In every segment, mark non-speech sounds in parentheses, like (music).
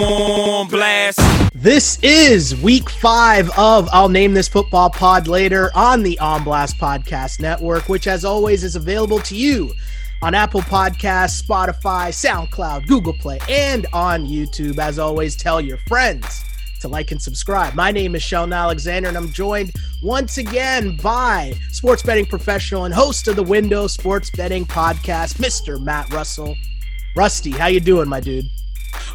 on blast. This is week five of I'll Name This Football Pod later on the On Blast Podcast Network, which, as always, is available to you on Apple Podcasts, Spotify, SoundCloud, Google Play, and on YouTube. As always, tell your friends to like and subscribe. My name is Sheldon Alexander, and I'm joined once again by sports betting professional and host of the Window Sports Betting Podcast, Mr. Matt Russell. Rusty, how you doing, my dude?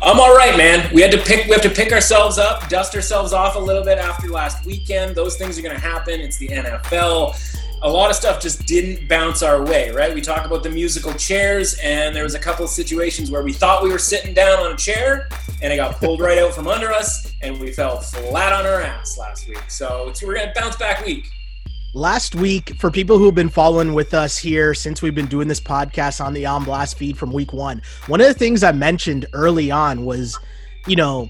I'm all right, man. We had to pick. We have to pick ourselves up, dust ourselves off a little bit after last weekend. Those things are going to happen. It's the NFL. A lot of stuff just didn't bounce our way, right? We talk about the musical chairs, and there was a couple of situations where we thought we were sitting down on a chair, and it got pulled right out from under us, and we fell flat on our ass last week. So we're going to bounce back week. Last week, for people who have been following with us here since we've been doing this podcast on the On Blast feed from week one, one of the things I mentioned early on was, you know,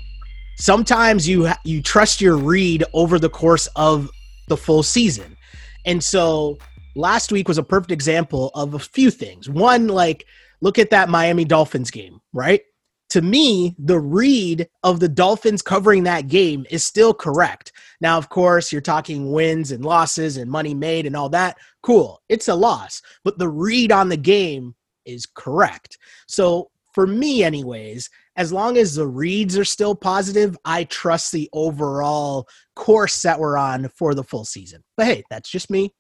sometimes you you trust your read over the course of the full season, and so last week was a perfect example of a few things. One, like look at that Miami Dolphins game, right? to me, the read of the Dolphins covering that game is still correct. Now, of course, you're talking wins and losses and money made and all that. Cool. It's a loss, but the read on the game is correct. So, for me, anyways, as long as the reads are still positive, I trust the overall course that we're on for the full season. But hey, that's just me.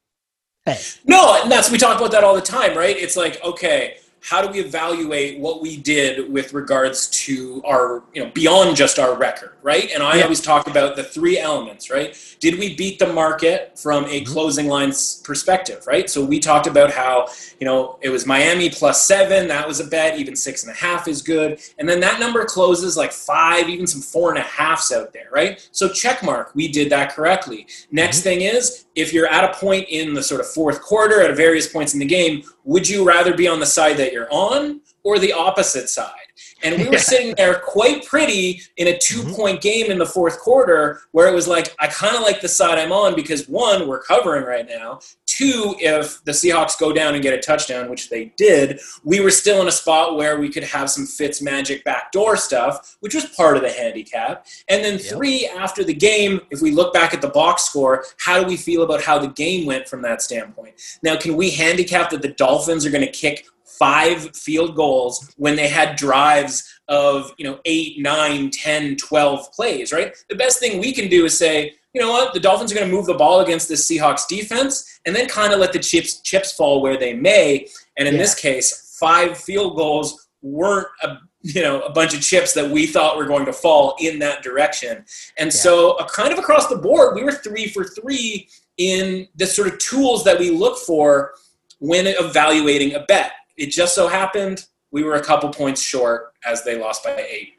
Hey. No, and that's we talk about that all the time, right? It's like, okay, how do we evaluate what we did with regards to our you know beyond just our record right and i yeah. always talk about the three elements right did we beat the market from a mm-hmm. closing lines perspective right so we talked about how you know it was miami plus seven that was a bet even six and a half is good and then that number closes like five even some four and a halfs out there right so check mark we did that correctly next mm-hmm. thing is if you're at a point in the sort of fourth quarter at various points in the game would you rather be on the side that you're on or the opposite side? And we (laughs) were sitting there quite pretty in a two mm-hmm. point game in the fourth quarter where it was like, I kind of like the side I'm on because one, we're covering right now. Two, if the Seahawks go down and get a touchdown, which they did, we were still in a spot where we could have some Fitz magic backdoor stuff, which was part of the handicap. And then three, after the game, if we look back at the box score, how do we feel about how the game went from that standpoint? Now, can we handicap that the Dolphins are going to kick five field goals when they had drives of you know eight nine ten twelve plays right the best thing we can do is say you know what the dolphins are going to move the ball against the seahawks defense and then kind of let the chips chips fall where they may and in yeah. this case five field goals weren't a you know a bunch of chips that we thought were going to fall in that direction and yeah. so uh, kind of across the board we were three for three in the sort of tools that we look for when evaluating a bet it just so happened we were a couple points short as they lost by eight.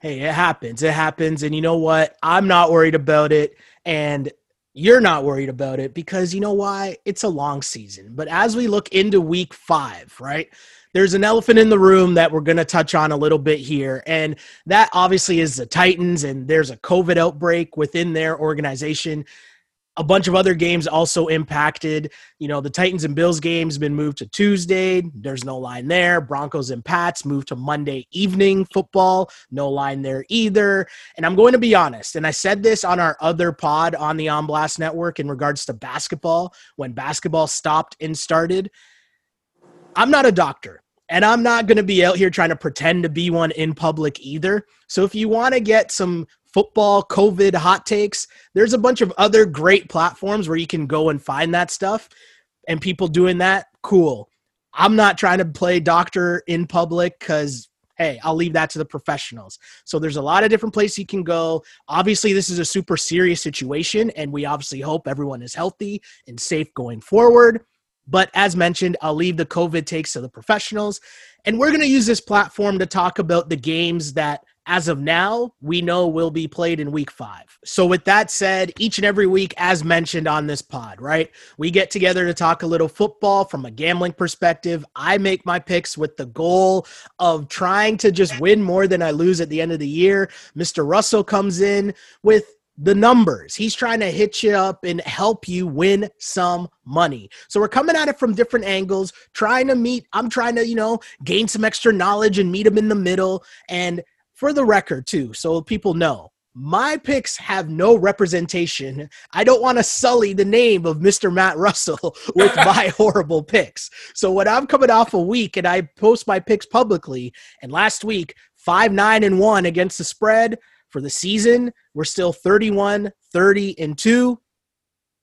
Hey, it happens. It happens. And you know what? I'm not worried about it. And you're not worried about it because you know why? It's a long season. But as we look into week five, right? There's an elephant in the room that we're going to touch on a little bit here. And that obviously is the Titans, and there's a COVID outbreak within their organization a bunch of other games also impacted. You know, the Titans and Bills games been moved to Tuesday. There's no line there. Broncos and Pats moved to Monday evening football. No line there either. And I'm going to be honest, and I said this on our other pod on the On Blast Network in regards to basketball when basketball stopped and started. I'm not a doctor. And I'm not going to be out here trying to pretend to be one in public either. So if you want to get some football COVID hot takes. There's a bunch of other great platforms where you can go and find that stuff and people doing that. Cool. I'm not trying to play doctor in public because hey, I'll leave that to the professionals. So there's a lot of different places you can go. Obviously, this is a super serious situation, and we obviously hope everyone is healthy and safe going forward. But as mentioned, I'll leave the COVID takes to the professionals. And we're going to use this platform to talk about the games that as of now, we know will be played in week five. So, with that said, each and every week, as mentioned on this pod, right, we get together to talk a little football from a gambling perspective. I make my picks with the goal of trying to just win more than I lose at the end of the year. Mr. Russell comes in with the numbers. He's trying to hit you up and help you win some money. So we're coming at it from different angles, trying to meet. I'm trying to, you know, gain some extra knowledge and meet him in the middle. And for the record, too, so people know, my picks have no representation. I don't want to sully the name of Mr. Matt Russell (laughs) with (laughs) my horrible picks. So when I'm coming off a week and I post my picks publicly, and last week, 5 9 and 1 against the spread for the season, we're still 31 30 and 2.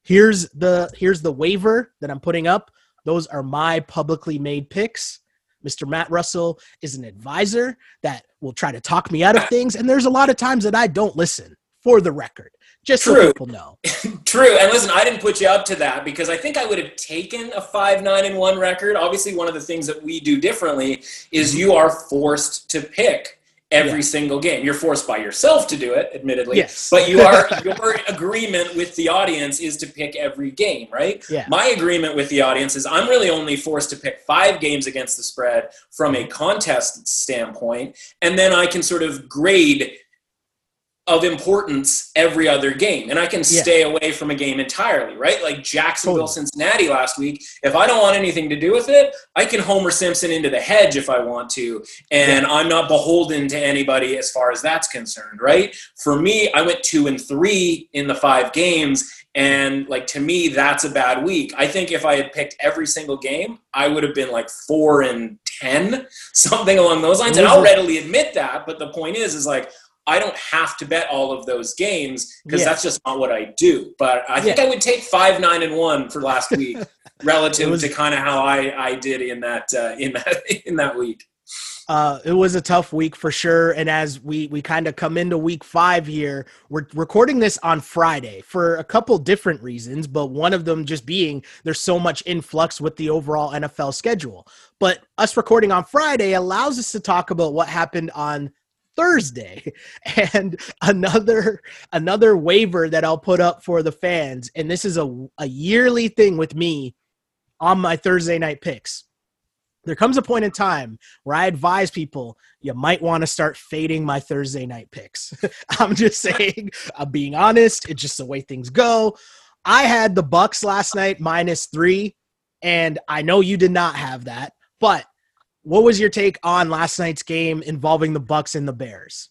Here's the here's the waiver that I'm putting up. Those are my publicly made picks. Mr. Matt Russell is an advisor that will try to talk me out of (laughs) things. And there's a lot of times that I don't listen for the record, just True. so people know. (laughs) True. And listen, I didn't put you up to that because I think I would have taken a five, nine, and one record. Obviously, one of the things that we do differently is mm-hmm. you are forced to pick every yeah. single game. You're forced by yourself to do it, admittedly. Yes. But you are (laughs) your agreement with the audience is to pick every game, right? Yeah. My agreement with the audience is I'm really only forced to pick five games against the spread from a contest standpoint, and then I can sort of grade of importance every other game. And I can stay yeah. away from a game entirely, right? Like Jacksonville, totally. Cincinnati last week. If I don't want anything to do with it, I can Homer Simpson into the hedge if I want to. And yeah. I'm not beholden to anybody as far as that's concerned, right? For me, I went two and three in the five games. And like to me, that's a bad week. I think if I had picked every single game, I would have been like four and 10, (laughs) something along those lines. And I'll readily admit that. But the point is, is like, I don't have to bet all of those games because yeah. that's just not what I do. But I think yeah. I would take five, nine, and one for last week, (laughs) relative was, to kind of how I, I did in that uh, in that (laughs) in that week. Uh, it was a tough week for sure, and as we we kind of come into week five here, we're recording this on Friday for a couple different reasons, but one of them just being there's so much influx with the overall NFL schedule. But us recording on Friday allows us to talk about what happened on Thursday. (laughs) And another another waiver that I'll put up for the fans, and this is a, a yearly thing with me on my Thursday night picks. There comes a point in time where I advise people you might want to start fading my Thursday night picks. (laughs) I'm just saying, I'm being honest. It's just the way things go. I had the Bucks last night minus three, and I know you did not have that, but what was your take on last night's game involving the Bucks and the Bears?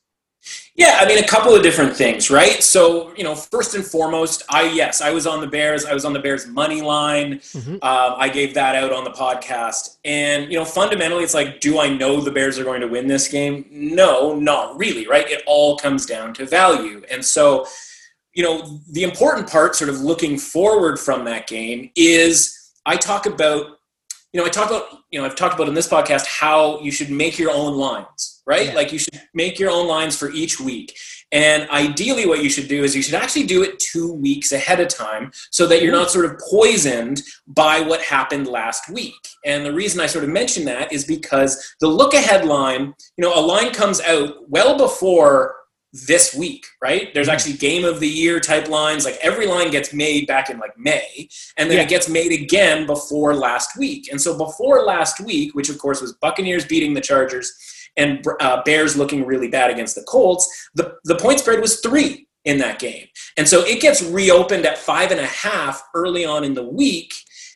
Yeah, I mean a couple of different things, right? So, you know, first and foremost, I yes, I was on the Bears. I was on the Bears money line. Mm-hmm. Um, I gave that out on the podcast, and you know, fundamentally, it's like, do I know the Bears are going to win this game? No, not really, right? It all comes down to value, and so, you know, the important part, sort of looking forward from that game, is I talk about you know, I talk about, you know, I've talked about in this podcast how you should make your own lines, right? Yeah. Like you should make your own lines for each week. And ideally, what you should do is you should actually do it two weeks ahead of time so that you're mm-hmm. not sort of poisoned by what happened last week. And the reason I sort of mention that is because the look ahead line, you know, a line comes out well before this week, right? There's actually game of the year type lines. Like every line gets made back in like May, and then yeah. it gets made again before last week. And so before last week, which of course was Buccaneers beating the Chargers and uh, Bears looking really bad against the Colts, the, the point spread was three in that game. And so it gets reopened at five and a half early on in the week.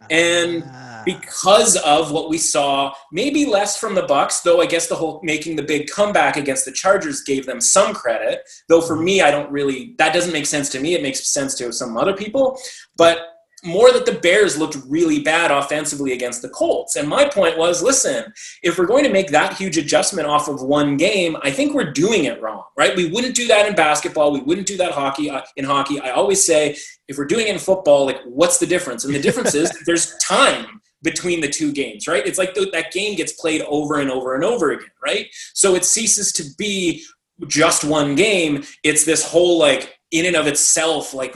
And uh because of what we saw, maybe less from the Bucks, though I guess the whole making the big comeback against the Chargers gave them some credit. Though for me, I don't really that doesn't make sense to me. It makes sense to some other people. But more that the Bears looked really bad offensively against the Colts. And my point was listen, if we're going to make that huge adjustment off of one game, I think we're doing it wrong, right? We wouldn't do that in basketball. We wouldn't do that hockey uh, in hockey. I always say if we're doing it in football, like what's the difference? And the difference is (laughs) there's time between the two games, right? It's like th- that game gets played over and over and over again, right? So it ceases to be just one game. It's this whole like in and of itself like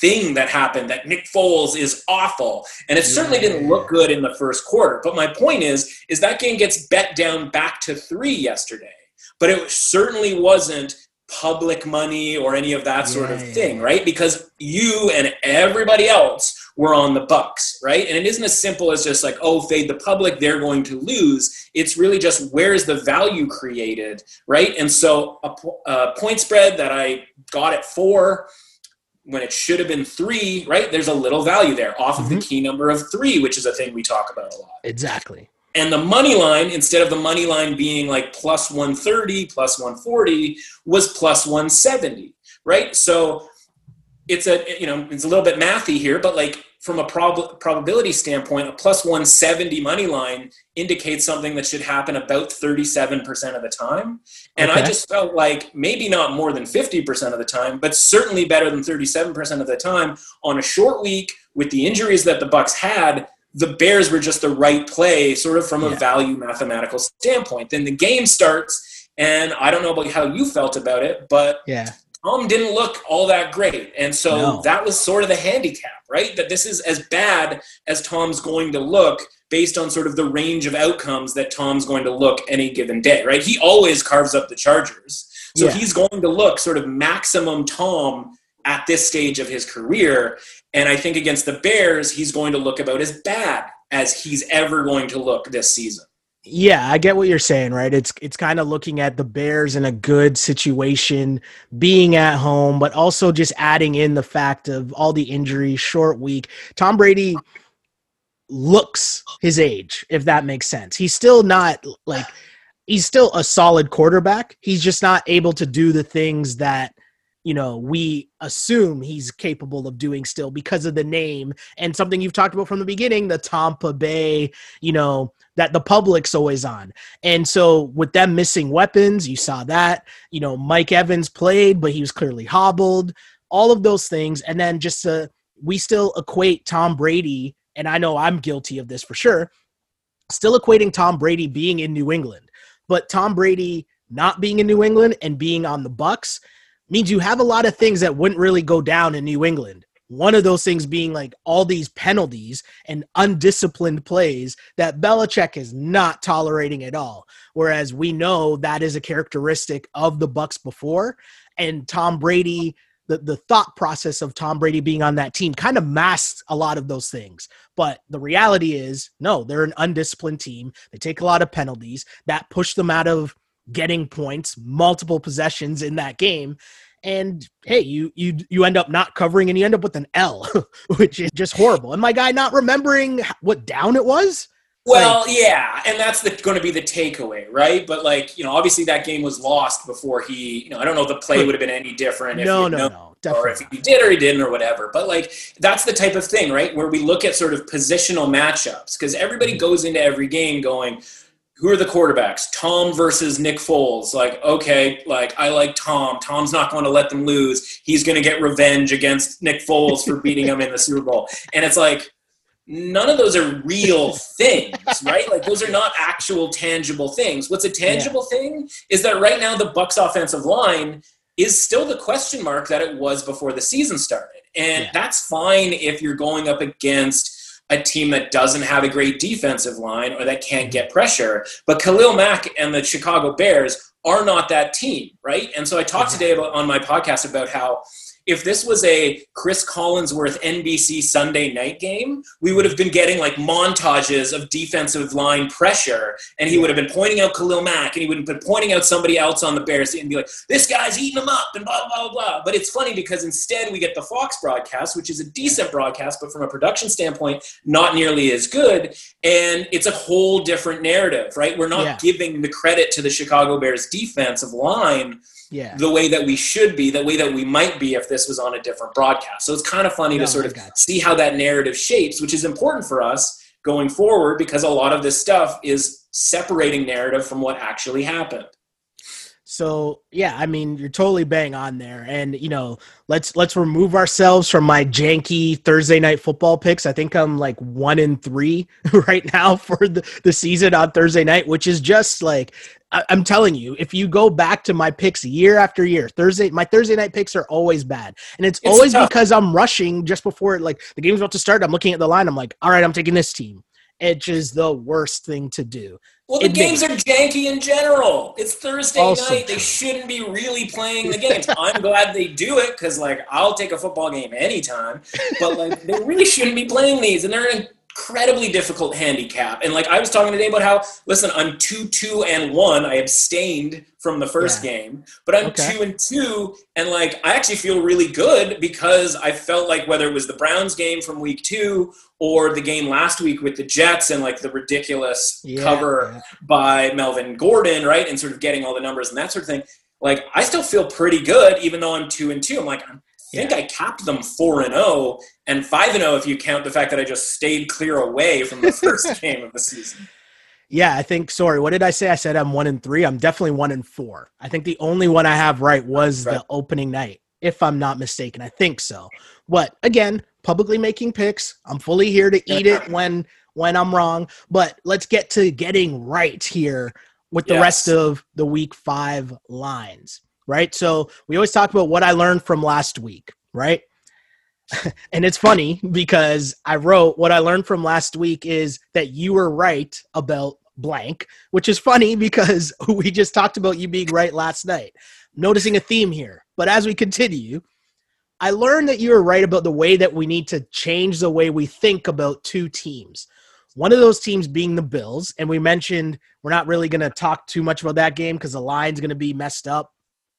thing that happened that Nick Foles is awful. And it certainly didn't look good in the first quarter. But my point is is that game gets bet down back to 3 yesterday. But it certainly wasn't public money or any of that sort yeah, of thing, right? Because you and everybody else were on the Bucks, right? And it isn't as simple as just like, oh, fade the public, they're going to lose. It's really just where's the value created, right? And so a, a point spread that I got at four when it should have been three, right? There's a little value there off mm-hmm. of the mm-hmm. key number of three, which is a thing we talk about a lot. Exactly. And the money line, instead of the money line being like plus 130, plus 140, was plus 170, right? So it's a you know it's a little bit mathy here, but like from a prob- probability standpoint, a plus 170 money line indicates something that should happen about 37% of the time. And okay. I just felt like maybe not more than 50% of the time, but certainly better than 37% of the time on a short week with the injuries that the Bucks had. The Bears were just the right play, sort of from a value mathematical standpoint. Then the game starts, and I don't know about how you felt about it, but yeah. Tom didn't look all that great. And so no. that was sort of the handicap, right? That this is as bad as Tom's going to look based on sort of the range of outcomes that Tom's going to look any given day, right? He always carves up the Chargers. So yeah. he's going to look sort of maximum Tom at this stage of his career. And I think against the Bears, he's going to look about as bad as he's ever going to look this season. Yeah, I get what you're saying, right? It's it's kind of looking at the Bears in a good situation, being at home, but also just adding in the fact of all the injuries, short week. Tom Brady looks his age, if that makes sense. He's still not like he's still a solid quarterback. He's just not able to do the things that you know we assume he's capable of doing still because of the name and something you've talked about from the beginning the Tampa Bay you know that the public's always on and so with them missing weapons you saw that you know Mike Evans played but he was clearly hobbled all of those things and then just uh, we still equate Tom Brady and I know I'm guilty of this for sure still equating Tom Brady being in New England but Tom Brady not being in New England and being on the Bucks means you have a lot of things that wouldn't really go down in New England. One of those things being like all these penalties and undisciplined plays that Belichick is not tolerating at all. Whereas we know that is a characteristic of the Bucks before, and Tom Brady. The, the thought process of Tom Brady being on that team kind of masks a lot of those things. But the reality is, no, they're an undisciplined team. They take a lot of penalties that push them out of getting points, multiple possessions in that game. And hey, you you you end up not covering and you end up with an L, (laughs) which is just horrible. And my guy not remembering what down it was. Well, like, yeah, and that's going to be the takeaway, right? But like, you know, obviously that game was lost before he, you know, I don't know if the play would have been any different. If no, no, no, definitely. Or if he did or he didn't or whatever. But like, that's the type of thing, right? Where we look at sort of positional matchups because everybody mm-hmm. goes into every game going, who are the quarterbacks? Tom versus Nick Foles. Like, okay, like I like Tom. Tom's not going to let them lose. He's going to get revenge against Nick Foles for beating (laughs) him in the Super Bowl. And it's like none of those are real things, right? Like those are not actual tangible things. What's a tangible yeah. thing is that right now the Bucks offensive line is still the question mark that it was before the season started. And yeah. that's fine if you're going up against a team that doesn't have a great defensive line or that can't get pressure. But Khalil Mack and the Chicago Bears are not that team, right? And so I talked today about, on my podcast about how if this was a Chris Collinsworth NBC Sunday night game, we would have been getting like montages of defensive line pressure, and he would have been pointing out Khalil Mack, and he would have been pointing out somebody else on the Bears, and be like, "This guy's eating them up," and blah blah blah. But it's funny because instead we get the Fox broadcast, which is a decent broadcast, but from a production standpoint, not nearly as good, and it's a whole different narrative, right? We're not yeah. giving the credit to the Chicago Bears defensive line yeah. the way that we should be, the way that we might be if this was on a different broadcast. So it's kind of funny no, to sort of see how that narrative shapes, which is important for us going forward because a lot of this stuff is separating narrative from what actually happened. So yeah, I mean you're totally bang on there, and you know let's let's remove ourselves from my janky Thursday night football picks. I think I'm like one in three (laughs) right now for the, the season on Thursday night, which is just like I, am telling you, if you go back to my picks year after year, Thursday, my Thursday night picks are always bad. And it's, it's always tough. because I'm rushing just before like the game's about to start. I'm looking at the line. I'm like, all right, I'm taking this team. It's just the worst thing to do. Well, the it games makes, are janky in general. It's Thursday night. True. They shouldn't be really playing the games. (laughs) I'm glad they do it because, like, I'll take a football game anytime. But like, they really shouldn't be playing these, and they're in incredibly difficult handicap. And like I was talking today about how, listen, I'm two, two, and one. I abstained from the first yeah. game, but I'm okay. two and two, and like I actually feel really good because I felt like whether it was the Browns game from week two or the game last week with the Jets and like the ridiculous yeah, cover by Melvin Gordon, right, and sort of getting all the numbers and that sort of thing. Like I still feel pretty good, even though I'm two and two. I'm like I'm I think I capped them four and zero oh, and five and zero oh if you count the fact that I just stayed clear away from the first (laughs) game of the season. Yeah, I think. Sorry, what did I say? I said I'm one and three. I'm definitely one and four. I think the only one I have right was right. the opening night, if I'm not mistaken. I think so. But again, publicly making picks. I'm fully here to eat it when when I'm wrong. But let's get to getting right here with the yes. rest of the week five lines right? So we always talk about what I learned from last week, right? (laughs) and it's funny because I wrote what I learned from last week is that you were right about blank, which is funny (laughs) because (laughs) we just talked about you being right last night. Noticing a theme here. But as we continue, I learned that you were right about the way that we need to change the way we think about two teams. One of those teams being the Bills. And we mentioned we're not really going to talk too much about that game because the line's going to be messed up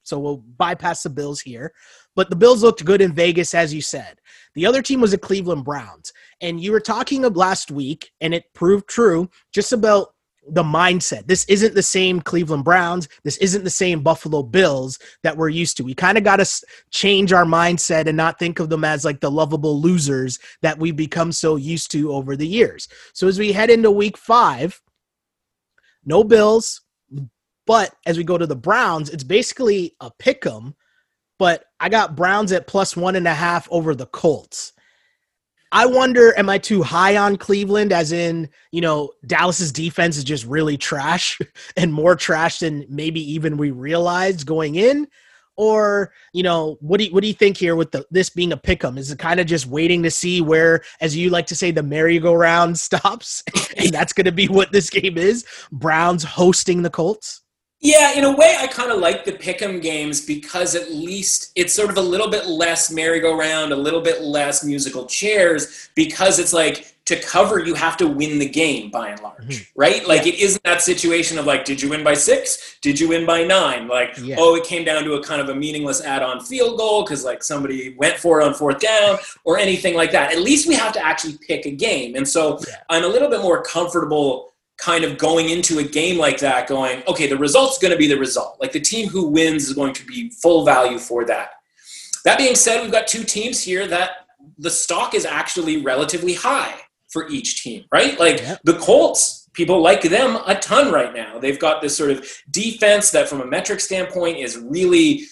so we'll bypass the Bills here. But the Bills looked good in Vegas, as you said. The other team was the Cleveland Browns. And you were talking of last week, and it proved true just about the mindset. This isn't the same Cleveland Browns. This isn't the same Buffalo Bills that we're used to. We kind of got to change our mindset and not think of them as like the lovable losers that we've become so used to over the years. So as we head into week five, no Bills, but as we go to the Browns, it's basically a pick 'em. But I got Browns at plus one and a half over the Colts. I wonder, am I too high on Cleveland? As in, you know, Dallas's defense is just really trash (laughs) and more trash than maybe even we realized going in. Or, you know, what do you, what do you think here with the, this being a pick 'em? Is it kind of just waiting to see where, as you like to say, the merry-go-round (laughs) stops, and that's going to be what this game is? Browns hosting the Colts. Yeah, in a way, I kind of like the pick'em games because at least it's sort of a little bit less merry-go-round, a little bit less musical chairs, because it's like to cover, you have to win the game by and large, mm-hmm. right? Like yeah. it isn't that situation of like, did you win by six? Did you win by nine? Like, yeah. oh, it came down to a kind of a meaningless add-on field goal because like somebody went for it on fourth down or anything like that. At least we have to actually pick a game, and so yeah. I'm a little bit more comfortable kind of going into a game like that going, okay, the result's going to be the result. Like the team who wins is going to be full value for that. That being said, we've got two teams here that the stock is actually relatively high for each team, right? Like the Colts, people like them a ton right now. They've got this sort of defense that from a metric standpoint is really,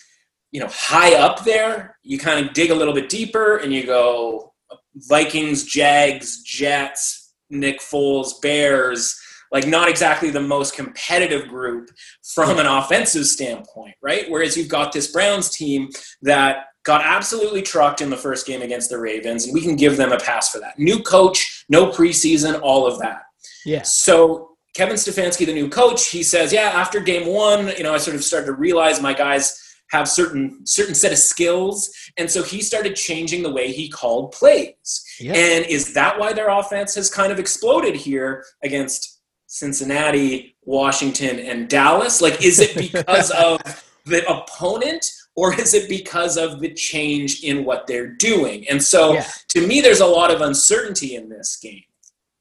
you know, high up there. You kind of dig a little bit deeper and you go Vikings, Jags, Jets, Nick Foles, Bears, like not exactly the most competitive group from an offensive standpoint, right? Whereas you've got this Browns team that got absolutely trucked in the first game against the Ravens, and we can give them a pass for that. New coach, no preseason, all of that. Yeah. So Kevin Stefanski, the new coach, he says, yeah, after game one, you know, I sort of started to realize my guys have certain certain set of skills and so he started changing the way he called plays yeah. and is that why their offense has kind of exploded here against Cincinnati, Washington, and Dallas? Like, is it because (laughs) of the opponent or is it because of the change in what they're doing? And so yeah. to me, there's a lot of uncertainty in this game.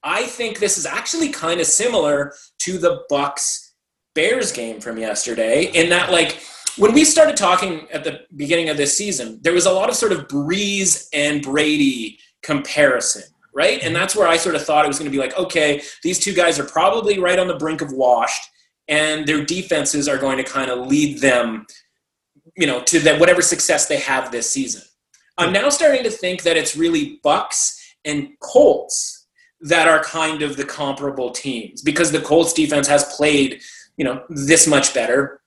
I think this is actually kind of similar to the Bucks Bears game from yesterday, in that, like, when we started talking at the beginning of this season, there was a lot of sort of Brees and Brady comparison right? And mm-hmm. that's where I sort of thought it was going to be like, okay, these two guys are probably right on the brink of washed, and their defenses are going to kind of lead them, you know, to that whatever success they have this season. I'm mm-hmm. now starting to think that it's really Bucks and Colts that are kind of the comparable teams because the Colts defense has played, you know, this much better.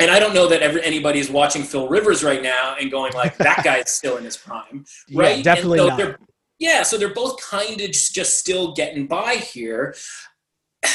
And I don't know that ever anybody is watching Phil Rivers right now and going like, that (laughs) guy's still in his prime, right? Yeah, definitely so not yeah, so they're both kind of just still getting by here. (sighs)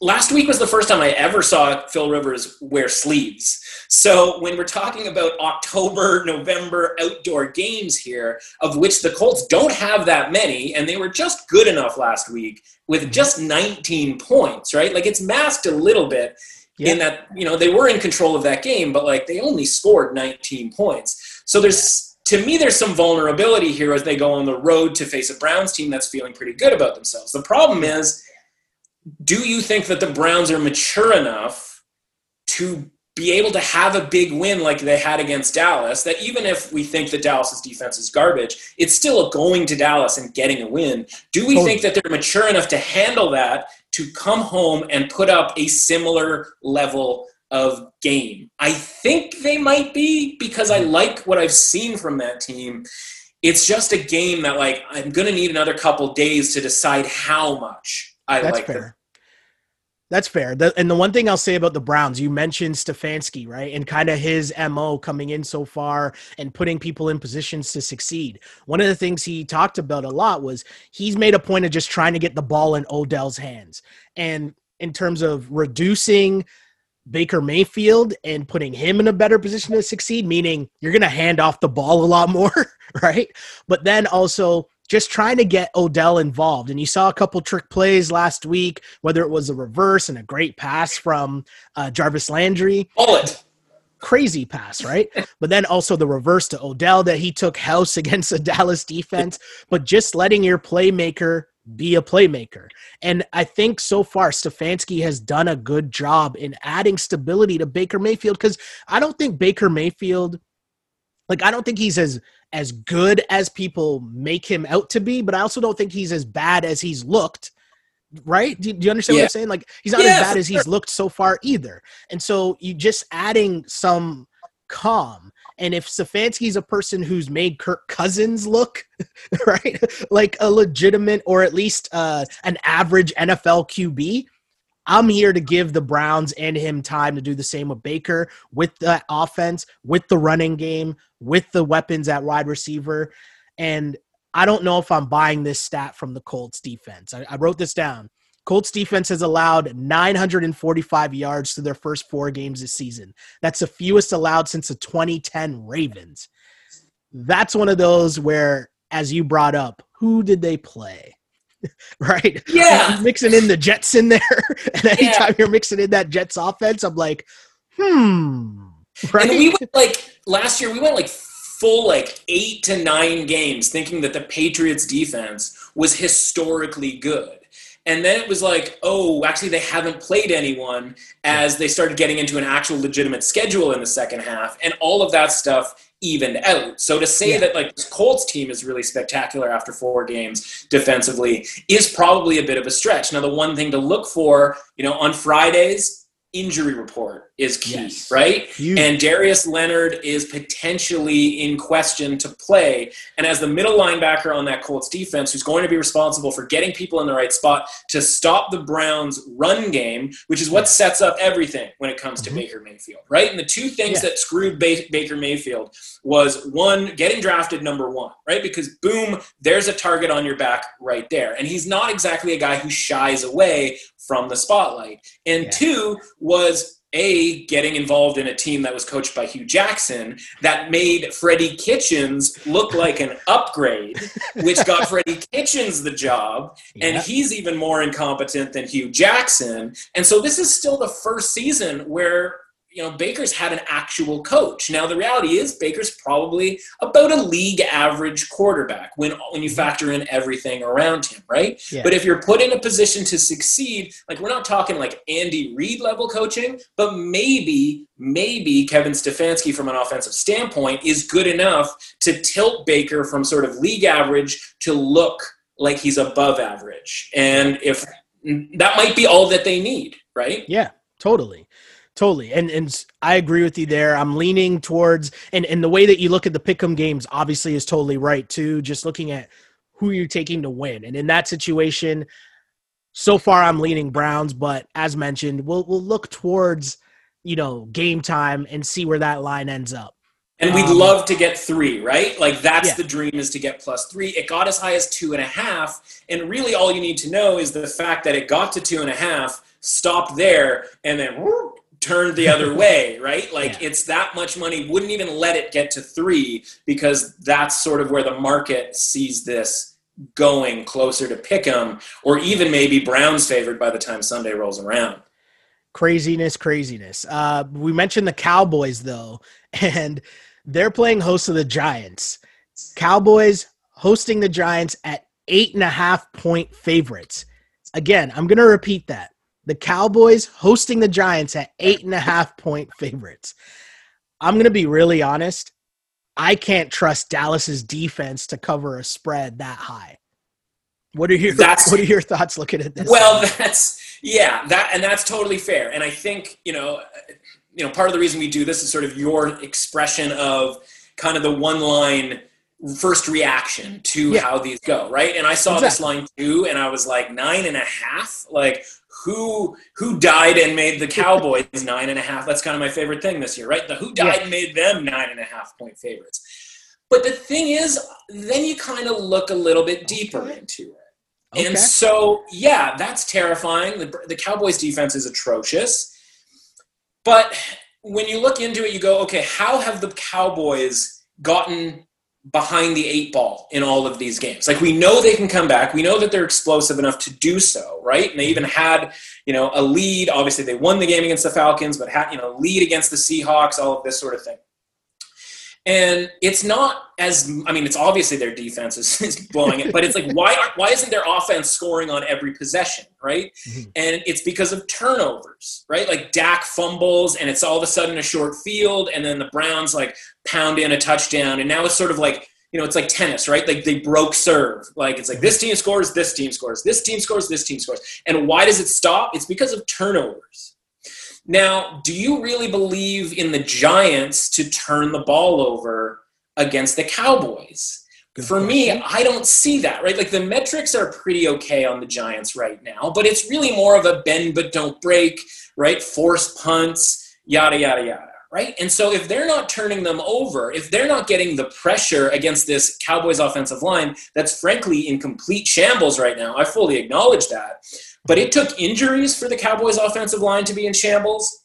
last week was the first time I ever saw Phil Rivers wear sleeves. So when we're talking about October, November outdoor games here, of which the Colts don't have that many, and they were just good enough last week with mm-hmm. just 19 points, right? Like it's masked a little bit yeah. in that, you know, they were in control of that game, but like they only scored 19 points. So there's to me, there's some vulnerability here as they go on the road to face a Browns team that's feeling pretty good about themselves. The problem is do you think that the Browns are mature enough to be able to have a big win like they had against Dallas? That even if we think that Dallas's defense is garbage, it's still going to Dallas and getting a win. Do we think that they're mature enough to handle that to come home and put up a similar level of game? I think they might be because I like what I've seen from that team. It's just a game that like I'm going to need another couple days to decide how much I That's like fair. Them. That's fair. The, and the one thing I'll say about the Browns, you mentioned Stefanski, right? And kind of his MO coming in so far and putting people in positions to succeed. One of the things he talked about a lot was he's made a point of just trying to get the ball in Odell's hands. And in terms of reducing Baker Mayfield and putting him in a better position to succeed, meaning you're going to hand off the ball a lot more, (laughs) right? But then also just trying to get Odell involved. And you saw a couple trick plays last week, whether it was a reverse and a great pass from uh, Jarvis Landry. Bullet. Crazy pass, right? (laughs) but then also the reverse to Odell that he took house (laughs) against the Dallas defense, but just letting your playmaker be a playmaker. And I think so far Stefanski has done a good job in adding stability to Baker Mayfield because I don't think Baker Mayfield like I don't think he's as as good as people make him out to be, but I also don't think he's as bad as he's looked. Right? Do, do you understand yeah. what I'm saying? Like he's not yeah, as bad as sure. he's looked so far either. And so you just adding some calm. And if Stefanski's a person who's made Kirk Cousins look (laughs) right, like a legitimate or at least uh, an average NFL QB, I'm here to give the Browns and him time to do the same with Baker, with the offense, with the running game, with the weapons at wide receiver. And I don't know if I'm buying this stat from the Colts defense. I, I wrote this down. Colts defense has allowed 945 yards through their first four games this season. That's the fewest allowed since the 2010 Ravens. That's one of those where, as you brought up, who did they play? (laughs) right? Yeah. mixing in the Jets in there. (laughs) and anytime yeah. you're mixing in that Jets offense, I'm like, hmm. Right. And we went like last year, we went like full like eight to nine games thinking that the Patriots defense was historically good. And then it was like, oh, actually, they haven't played anyone as they started getting into an actual legitimate schedule in the second half. And all of that stuff evened out. So to say yeah. that like this Colts team is really spectacular after four games defensively is probably a bit of a stretch. Now the one thing to look for, you know, on Fridays, injury report is key, yes. right? Huge. And Darius Leonard is potentially in question to play. And as the middle linebacker on that Colts defense, who's going to be responsible for getting people in the right spot to stop the Browns' run game, which is what sets up everything when it comes to mm-hmm. Baker Mayfield, right? And the two things yeah. that screwed ba- Baker Mayfield was one, getting drafted number one, right? Because boom, there's a target on your back right there. And he's not exactly a guy who shies away from the spotlight. And yeah. two was a getting involved in a team that was coached by Hue Jackson that made Freddie Kitchens look like an upgrade, which got (laughs) Freddie Kitchens the job, and he's even more incompetent than Hue Jackson. And so this is still the first season where you know, Baker's had an actual coach. Now, the reality is Baker's probably about a league average quarterback when, when you mm-hmm. factor in everything around him, right? Yeah. But if you're put in a position to succeed, like we're not talking like Andy Reid level coaching, but maybe, maybe Kevin Stefanski from an offensive standpoint is good enough to tilt Baker from sort of league average to look like he's above average. And if that might be all that they need, right? Yeah, totally. Totally. And and I agree with you there. I'm leaning towards and, and the way that you look at the pick'em games obviously is totally right too. Just looking at who you're taking to win. And in that situation, so far I'm leaning Browns, but as mentioned, we'll we'll look towards, you know, game time and see where that line ends up. And we'd um, love to get three, right? Like that's yeah. the dream is to get plus three. It got as high as two and a half. And really all you need to know is the fact that it got to two and a half stopped there and then whoop, turned the other (laughs) way, right? Like Yeah. it's that much money, wouldn't even let it get to three because that's sort of where the market sees this going closer to Pick'em, or even maybe Browns favored by the time Sunday rolls around. craziness, craziness. Uh, we mentioned the Cowboys though, (laughs) and they're playing host of the Giants. Cowboys hosting the Giants at eight and a half point favorites. Again, I'm going to repeat that. The Cowboys hosting the Giants at eight and a half point favorites. I'm going to be really honest. I can't trust Dallas's defense to cover a spread that high. What are your That's- (laughs) What are your thoughts looking at this? Well, that's yeah, that and that's totally fair. And I think you know, you know, part of the reason we do this is sort of your expression of kind of the one line first reaction to Yeah. how these go, right? And I saw this line too, and I was like nine and a half, like. Who who died and made the Cowboys (laughs) nine and a half? That's kind of my favorite thing this year, right? The who died Yeah. and made them nine and a half point favorites. But the thing is, then you kind of look a little bit deeper Okay. into it. Okay. And so, yeah, that's terrifying. The, the Cowboys' defense is atrocious. But when you look into it, you go, okay, how have the Cowboys gotten behind the eight ball in all of these games? Like, we know they can come back. We know that they're explosive enough to do so, right? And they even had, you know, a lead. Obviously, they won the game against the Falcons, but had, you know, lead against the Seahawks, all of this sort of thing. And it's not as I mean, it's obviously their defense is, is blowing it, but it's like why aren't- why isn't their offense scoring on every possession, right? Mhm. And it's because of turnovers, right? Like Dak fumbles, and it's all of a sudden a short field, and then the Browns like pound in a touchdown, and now it's sort of like you know, it's like tennis, right? Like they broke serve. Like it's like this team scores, this team scores, this team scores, this team scores. And why does it stop? It's because of turnovers. Now, do you really believe in the Giants to turn the ball over against the Cowboys? Good For me. I don't see that, right? Like the metrics are pretty okay on the Giants right now, but it's really more of a bend but don't break, right? Forced punts, yada, yada, yada, right? And so if they're not turning them over, if they're not getting the pressure against this Cowboys offensive line that's frankly in complete shambles right now, I fully acknowledge that. But it took injuries for the Cowboys offensive line to be in shambles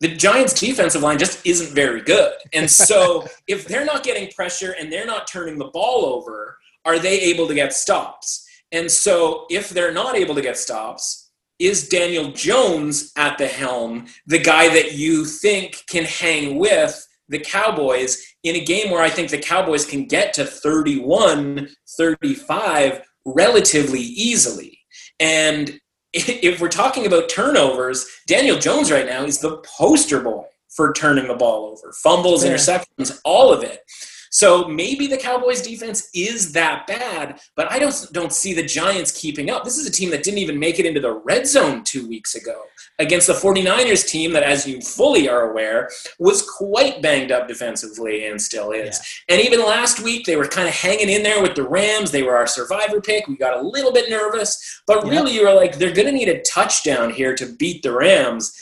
the Giants defensive line just isn't very good. And so (laughs) if they're not getting pressure and they're not turning the ball over, are they able to get stops? And so if they're not able to get stops, is Daniel Jones at the helm the guy that you think can hang with the Cowboys in a game where I think the Cowboys can get to 31, 35 relatively easily? And (laughs) if we're talking about turnovers, Daniel Jones right now is the poster boy for turning the ball over. Fumbles, Yeah. interceptions, all of it. So maybe the Cowboys defense is that bad, but I don't don't see the Giants keeping up. This is a team that didn't even make it into the red zone 2 weeks ago against the 49ers team that as you fully are aware was quite banged up defensively and still is. And even last week they were kind of hanging in there with the Rams. They were our survivor pick. We got a little bit nervous, but Yeah. really you were like they're going to need a touchdown here to beat the Rams.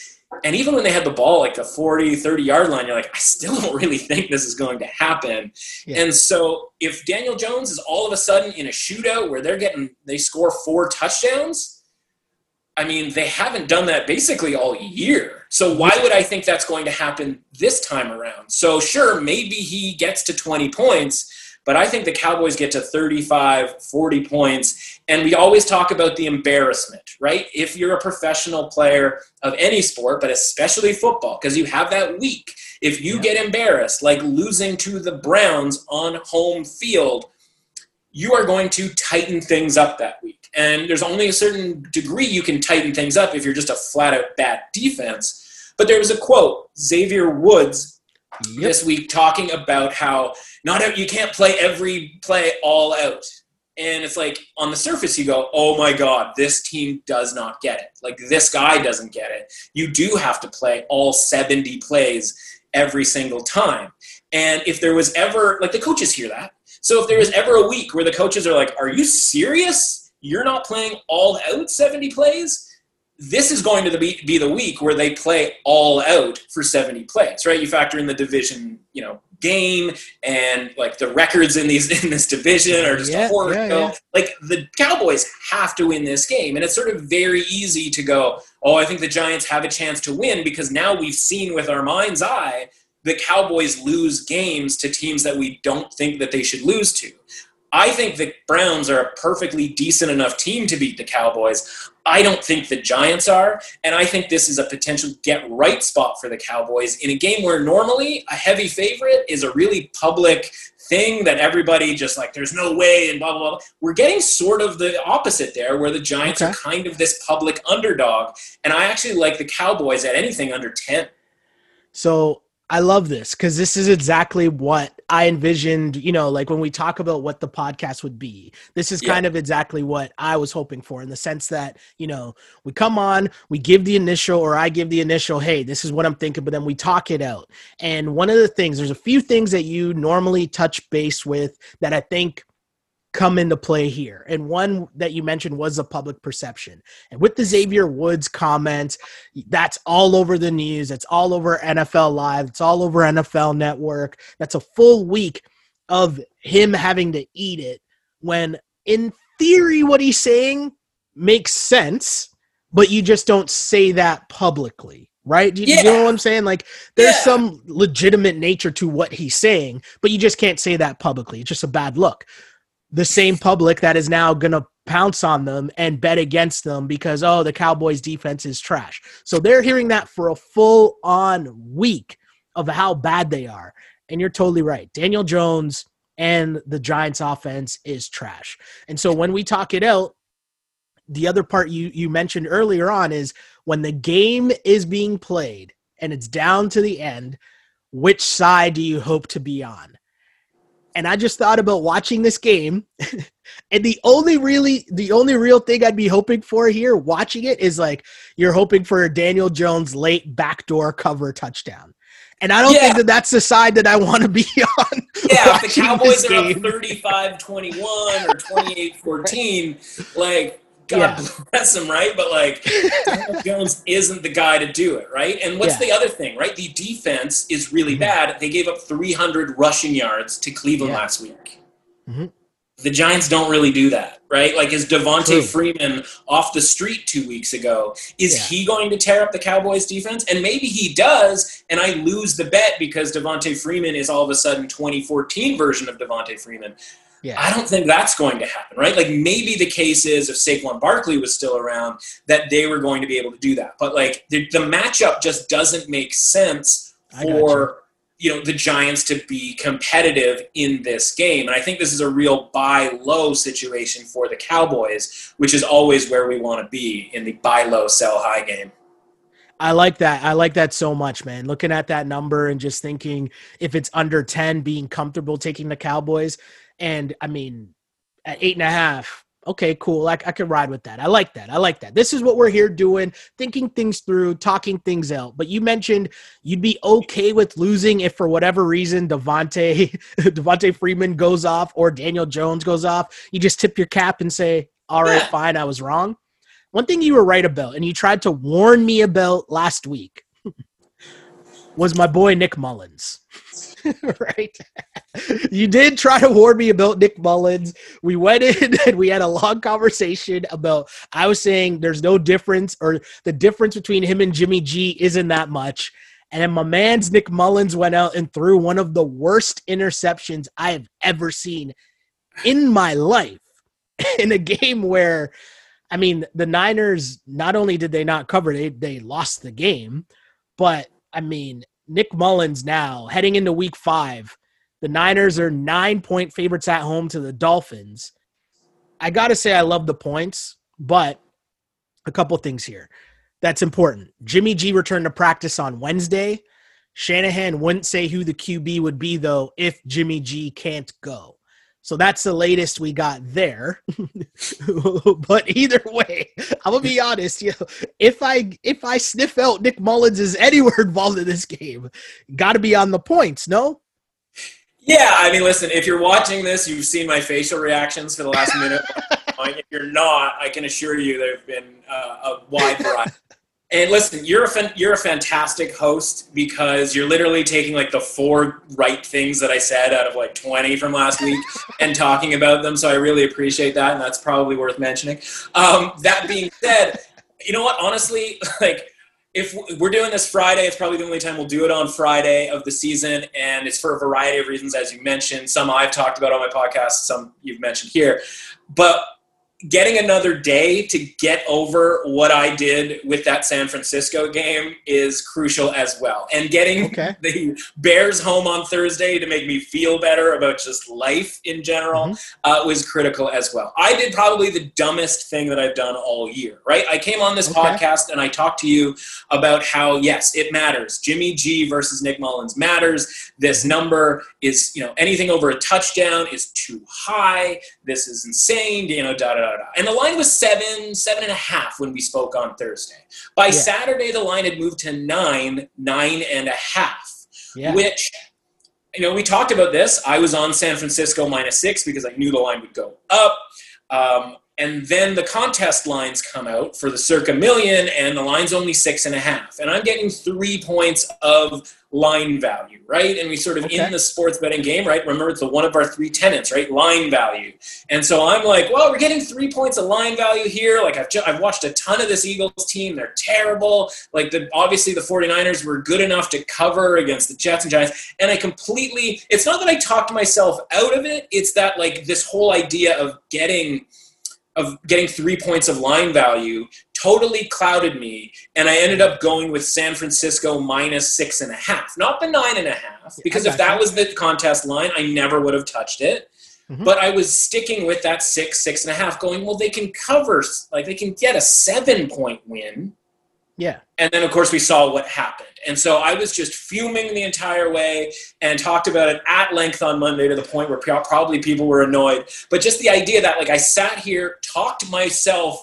And even when they had the ball like the 40, 30 yard line, you're like, I still don't really think this is going to happen. Yeah. And so if Daniel Jones is all of a sudden in a shootout where they're getting, they score four touchdowns, I mean, they haven't done that basically all year. So why would I think that's going to happen this time around? So sure, maybe he gets to 20 points, but I think the Cowboys get to 35, 40 points. And we always talk about the embarrassment, right? If you're a professional player of any sport, but especially football, because you have that week. If you Yeah. get embarrassed, like losing to the Browns on home field, you are going to tighten things up that week. And there's only a certain degree you can tighten things up if you're just a flat out bad defense. But there was a quote, Xavier Woods Yep. this week talking about how not you can't play every play all out. And it's like on the surface you go, "Oh my god, this team does not get it. Like this guy doesn't get it. You do have to play all 70 plays every single time." And if there was ever like the coaches hear that. So if there was ever a week where the coaches are like, "Are you serious? You're not playing all out 70 plays?" This is going to be, be the week where they play all out for 70 plays, right? You factor in the division, you know, game and like the records in these (laughs) in this division are just yeah, horrible. Yeah, yeah. Like the Cowboys have to win this game, and it's sort of very easy to go, "Oh, I think the Giants have a chance to win," because now we've seen with our mind's eye the Cowboys lose games to teams that we don't think that they should lose to. I think the Browns are a perfectly decent enough team to beat the Cowboys. I don't think the Giants are, and I think this is a potential get right spot for the Cowboys in a game where normally a heavy favorite is a really public thing that everybody just like there's no way and blah blah blah. We're getting sort of the opposite there where the Giants okay. are kind of this public underdog and I actually like the Cowboys at anything under 10. So I love this because this is exactly what I envisioned, you know, like when we talk about what the podcast would be. This is yeah. kind of exactly what I was hoping for in the sense that, you know, we come on, we give the initial, or I give the initial, hey, this is what I'm thinking, but then we talk it out. And one of the things, there's a few things that you normally touch base with that I think come into play here. And one that you mentioned was the public perception. And with the Xavier Woods comments, that's all over the news. It's all over NFL Live. It's all over NFL Network. That's a full week of him having to eat it when, in theory, what he's saying makes sense, but you just don't say that publicly. Right? Do you, yeah. you know what I'm saying? Like, there's yeah. some legitimate nature to what he's saying, but you just can't say that publicly. It's just a bad look the same public that is now going to pounce on them and bet against them because oh the Cowboys defense is trash. So they're hearing that for a full on week of how bad they are. And you're totally right. Daniel Jones and the Giants offense is trash. And so when we talk it out, the other part you you mentioned earlier on is when the game is being played and it's down to the end, which side do you hope to be on? And I just thought about watching this game. (laughs) and the only really the only real thing I'd be hoping for here watching it is like you're hoping for a Daniel Jones late backdoor cover touchdown. And I don't yeah. think that that's the side that I want to be (laughs) on. Yeah, if the Cowboys are up 35 21 or 28 14, like, God yeah. (laughs) bless him, right? But like, (laughs) Jones isn't the guy to do it, right? And what's yeah. the other thing, right? The defense is really mm-hmm. bad. They gave up 300 rushing yards to Cleveland yeah. last week. Mm-hmm. The Giants don't really do that, right? Like, is Devonta True. Freeman off the street two weeks ago? Is he going to tear up the Cowboys defense? And maybe he does, and I lose the bet because Devonta Freeman is all of a sudden 2014 version of Devonta Freeman. Yeah. I don't think that's going to happen, right? Like maybe the case is if Saquon Barkley was still around, that they were going to be able to do that. But like the, the matchup just doesn't make sense for you. you know the Giants to be competitive in this game. And I think this is a real buy low situation for the Cowboys, which is always where we want to be in the buy low, sell high game. I like that. I like that so much, man. Looking at that number and just thinking if it's under 10, being comfortable taking the Cowboys. And I mean, at eight and a half, okay, cool. I, I can ride with that. I like that. I like that. This is what we're here doing, thinking things through, talking things out. But you mentioned you'd be okay with losing if for whatever reason Devonta (laughs) Devonta Freeman goes off or Daniel Jones goes off. You just tip your cap and say, "All right, fine, I was wrong." One thing you were right about, and you tried to warn me about last week, (laughs) was my boy Nick Mullens. (laughs) (laughs) right? you did try to warn me about Nick Mullens. We went in (laughs) and we had a long conversation about I was saying there's no difference or the difference between him and Jimmy G isn't that much. And then my man's Nick Mullens went out and threw one of the worst interceptions I have ever seen in my life (laughs) in a game where I mean the Niners not only did they not cover, they they lost the game, but I mean Nick Mullens now heading into week five. The Niners are nine point favorites at home to the Dolphins. I got to say, I love the points, but a couple things here that's important. Jimmy G returned to practice on Wednesday. Shanahan wouldn't say who the QB would be, though, if Jimmy G can't go. So that's the latest we got there. (laughs) but either way, I'm gonna be honest. You know, if I if I sniff out Nick Mullens is anywhere (laughs) involved in this game, got to be on the points. No. Yeah, I mean, listen. If you're watching this, you've seen my facial reactions for the last minute. (laughs) If you're not, I can assure you there have been uh, a wide variety. And listen, you're a you're a fantastic host because you're literally taking like the four right things that I said out of like 20 from last week (laughs) and talking about them. So I really appreciate that, and that's probably worth mentioning. Um, that being said, you know what? Honestly, (laughs) like if we're doing this Friday, it's probably the only time we'll do it on Friday of the season, and it's for a variety of reasons, as you mentioned. Some I've talked about on my podcast, some you've mentioned here. But getting another day to get over what I did with that San Francisco game is crucial as well. And getting okay. the Bears home on Thursday to make me feel better about just life in general mm-hmm. uh, was critical as well. I did probably the dumbest thing that I've done all year, right? I came on this okay. podcast and I talked to you about how, yes, it matters. Jimmy G versus Nick Mullens matters. This number is, you know, anything over a touchdown is too high. This is insane, you know, da da da. And the line was seven, seven and a half when we spoke on Thursday. By yeah. Saturday, the line had moved to nine, nine and a half, yeah. which, you know, we talked about this. I was on San Francisco minus six because I knew the line would go up. Um, and then the contest lines come out for the circa million, and the line's only six and a half. And I'm getting three points of line value, right? And we sort of okay. in the sports betting game, right? Remember, it's one of our three tenants, right? Line value. And so I'm like, well, we're getting three points of line value here. Like I've, I've watched a ton of this Eagles team. They're terrible. Like the obviously the 49ers were good enough to cover against the Jets and Giants. And I completely, it's not that I talked myself out of it. It's that like this whole idea of getting – of getting three points of line value totally clouded me and i ended up going with san francisco minus six and a half not the nine and a half because if that was the contest line i never would have touched it mm-hmm. but i was sticking with that six six and a half going well they can cover like they can get a seven point win yeah. And then, of course, we saw what happened. And so I was just fuming the entire way and talked about it at length on Monday to the point where probably people were annoyed. But just the idea that, like, I sat here, talked myself,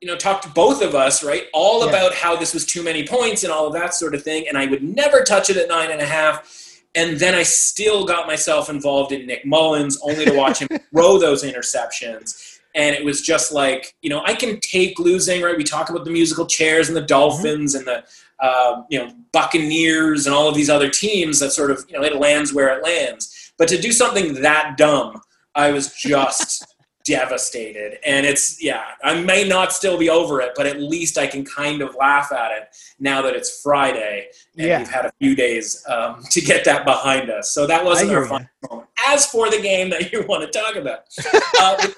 you know, talked to both of us, right, all yeah. about how this was too many points and all of that sort of thing. And I would never touch it at nine and a half. And then I still got myself involved in Nick Mullens only to watch him (laughs) throw those interceptions and it was just like you know i can take losing right we talk about the musical chairs and the dolphins mm-hmm. and the uh, you know buccaneers and all of these other teams that sort of you know it lands where it lands. But to do something that dumb i was just (laughs) devastated. And it's yeah i may not still be over it but at least i can kind of laugh at it now that it's friday and yeah. we've had a few days um, (laughs) to get that behind us. So that wasn't our fun moment. As for the game that you want to talk about (laughs) uh,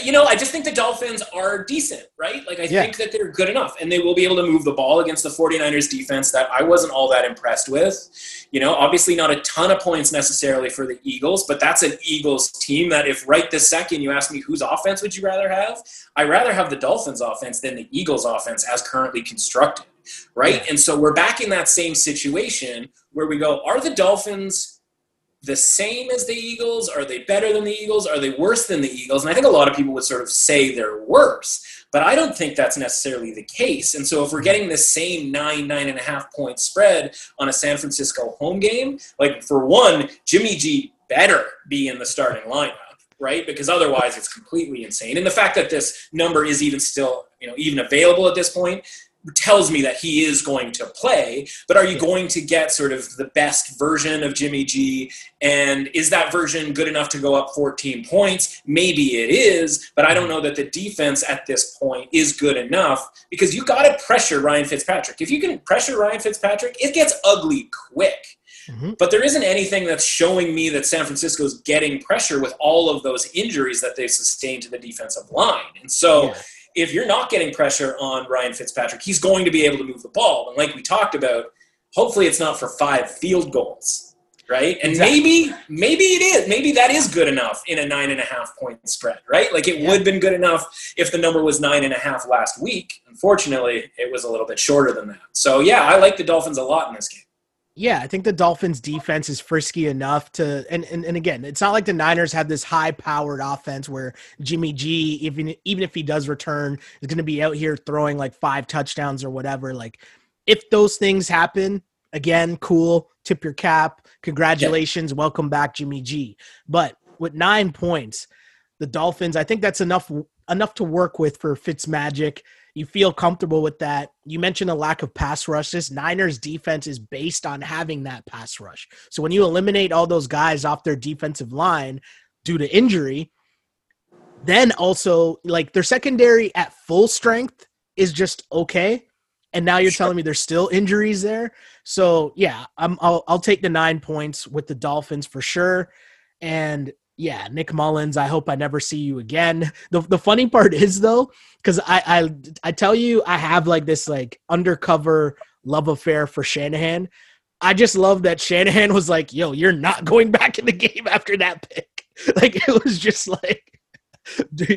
you know, I just think the Dolphins are decent, right? Like, I yeah. think that they're good enough and they will be able to move the ball against the 49ers defense that I wasn't all that impressed with. You know, obviously not a ton of points necessarily for the Eagles, but that's an Eagles team that if right this second you ask me whose offense would you rather have, I'd rather have the Dolphins offense than the Eagles offense as currently constructed, right? Yeah. And so we're back in that same situation where we go, are the Dolphins the same as the Eagles? Are they better than the Eagles? Are they worse than the Eagles? And I think a lot of people would sort of say they're worse, but I don't think that's necessarily the case. And so if we're getting the same nine, nine and a half point spread on a San Francisco home game, like for one, Jimmy G better be in the starting lineup. Right, because otherwise it's completely insane. And the fact that this number is even still, you know, even available at this point tells me that he is going to play, but are you going to get sort of the best version of Jimmy G? And is that version good enough to go up 14 points? Maybe it is, but I don't know that the defense at this point is good enough because you got to pressure Ryan Fitzpatrick. If you can pressure Ryan Fitzpatrick, it gets ugly quick. Mm-hmm. But there isn't anything that's showing me that San Francisco is getting pressure with all of those injuries that they've sustained to the defensive line. And so. Yeah if you're not getting pressure on Ryan Fitzpatrick, he's going to be able to move the ball. And like we talked about, hopefully it's not for five field goals, right? And exactly. maybe maybe it is. Maybe that is good enough in a nine and a half point spread, right? Like it yeah. would have been good enough if the number was nine and a half last week. Unfortunately, it was a little bit shorter than that. So yeah, I like the Dolphins a lot in this game. Yeah, I think the Dolphins defense is frisky enough to and, and and again, it's not like the Niners have this high powered offense where Jimmy G, even even if he does return, is gonna be out here throwing like five touchdowns or whatever. Like if those things happen, again, cool, tip your cap. Congratulations, yeah. welcome back, Jimmy G. But with nine points, the Dolphins. I think that's enough enough to work with for Fitzmagic. You feel comfortable with that. You mentioned the lack of pass rush. This Niners defense is based on having that pass rush. So when you eliminate all those guys off their defensive line due to injury, then also like their secondary at full strength is just okay. And now you're sure. telling me there's still injuries there. So yeah, I'm, I'll, I'll take the nine points with the Dolphins for sure. And yeah, Nick Mullens, I hope I never see you again. The the funny part is though, because I, I I tell you, I have like this like undercover love affair for Shanahan. I just love that Shanahan was like, yo, you're not going back in the game after that pick. (laughs) Like it was just like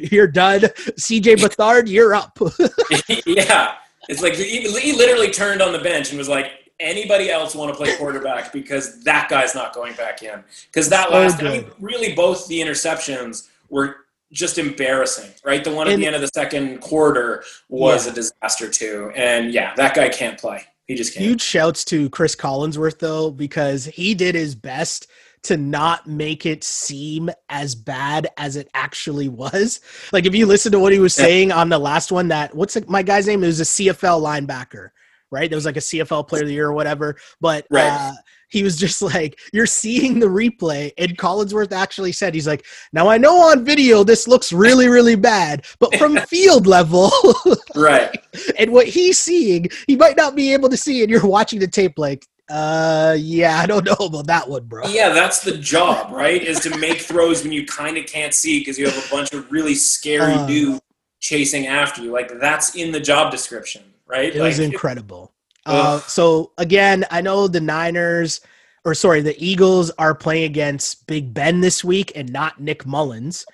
you're done. CJ Beathard, you're up. (laughs) (laughs) yeah. It's like he, he literally turned on the bench and was like, anybody else want to play quarterback because that guy's not going back in. Because that last, I mean, really, both the interceptions were just embarrassing, right? The one at and, the end of the second quarter was yeah. a disaster too, and yeah, that guy can't play. He just can't. Huge shouts to Chris Collinsworth though, because he did his best to not make it seem as bad as it actually was. Like if you listen to what he was saying on the last one, that what's my guy's name? It was a CFL linebacker right? There was like a CFL player of the year or whatever. But right. uh, he was just like, you're seeing the replay. And Collinsworth actually said, he's like, now I know on video this looks really, really bad, but from (laughs) field level, (laughs) right? And what he's seeing, he might not be able to see. And you're watching the tape like, uh, yeah, I don't know about that one, bro. Yeah, that's the job, right? Is to make throws when you kind of can't see because you have a bunch of really scary uh, dudes chasing after you. Like that's in the job description right? It like, was (laughs) incredible. Uh, so again, I know the Niners, or sorry, the Eagles are playing against Big Ben this week and not Nick Mullens,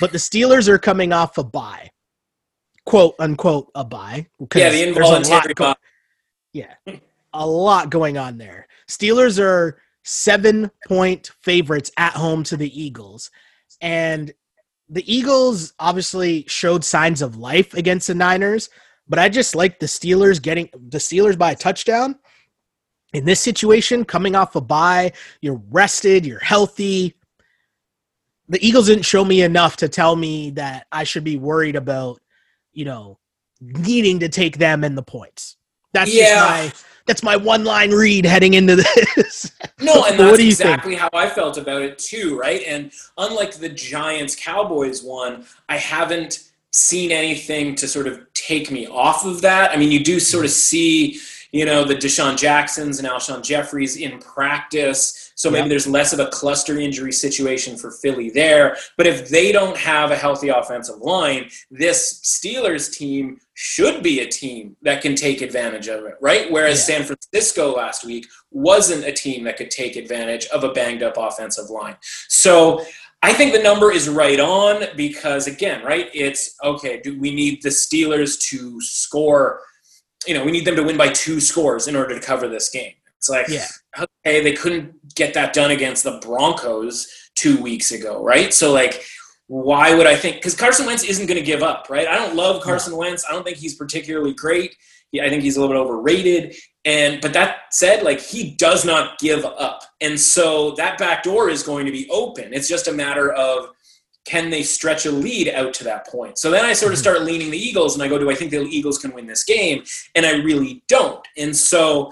but the Steelers are coming off a bye, quote unquote a bye. Yeah, the involuntary bye. yeah, a lot going on there. Steelers are seven point favorites at home to the Eagles, and the Eagles obviously showed signs of life against the Niners but I just like the Steelers getting the Steelers by a touchdown. In this situation, coming off a bye, you're rested, you're healthy. The Eagles didn't show me enough to tell me that I should be worried about, you know, needing to take them in the points. That's yeah. just my that's my one line read heading into this. (laughs) no, and (laughs) that's exactly think? how I felt about it too, right? And unlike the Giants Cowboys one, I haven't seen anything to sort of take me off of that. I mean, you do sort of see, you know, the DeSean Jacksons and Alshon Jeffries in practice. So maybe there's less of a cluster injury situation for Philly there. But if they don't have a healthy offensive line, this Steelers team should be a team that can take advantage of it, right? Whereas yeah. San Francisco last week wasn't a team that could take advantage of a banged up offensive line. So I think the number is right on because again, right? It's okay. Do we need the Steelers to score? You know, we need them to win by two scores in order to cover this game. It's like, yeah. okay, they couldn't get that done against the Broncos two weeks ago, right? So like, why would I think? Because Carson Wentz isn't going to give up, right? I don't love Carson. Wentz. I don't think he's particularly great. I think he's a little bit overrated. And but that said, like he does not give up, and so that back door is going to be open. It's just a matter of can they stretch a lead out to that point. So then I sort of mm-hmm. start leaning the Eagles, and I go, do I think the Eagles can win this game? And I really don't. And so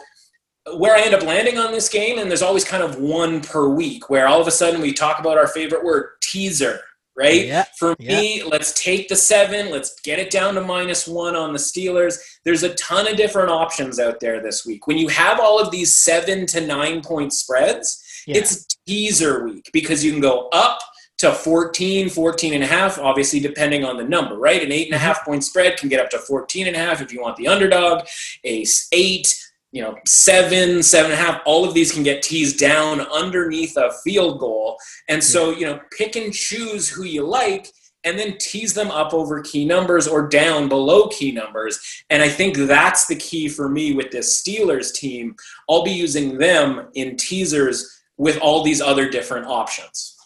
where I end up landing on this game, and there's always kind of one per week where all of a sudden we talk about our favorite word, teaser right? Yeah, For me, yeah. let's take the seven, let's get it down to minus one on the Steelers. There's a ton of different options out there this week. When you have all of these seven to nine point spreads, yeah. it's teaser week because you can go up to 14, 14 and a half, obviously depending on the number, right? An eight and a mm-hmm. half point spread can get up to 14 and a half if you want the underdog. A eight, you know, seven, seven and a half, all of these can get teased down underneath a field goal. And so, you know, pick and choose who you like and then tease them up over key numbers or down below key numbers. And I think that's the key for me with this Steelers team. I'll be using them in teasers with all these other different options.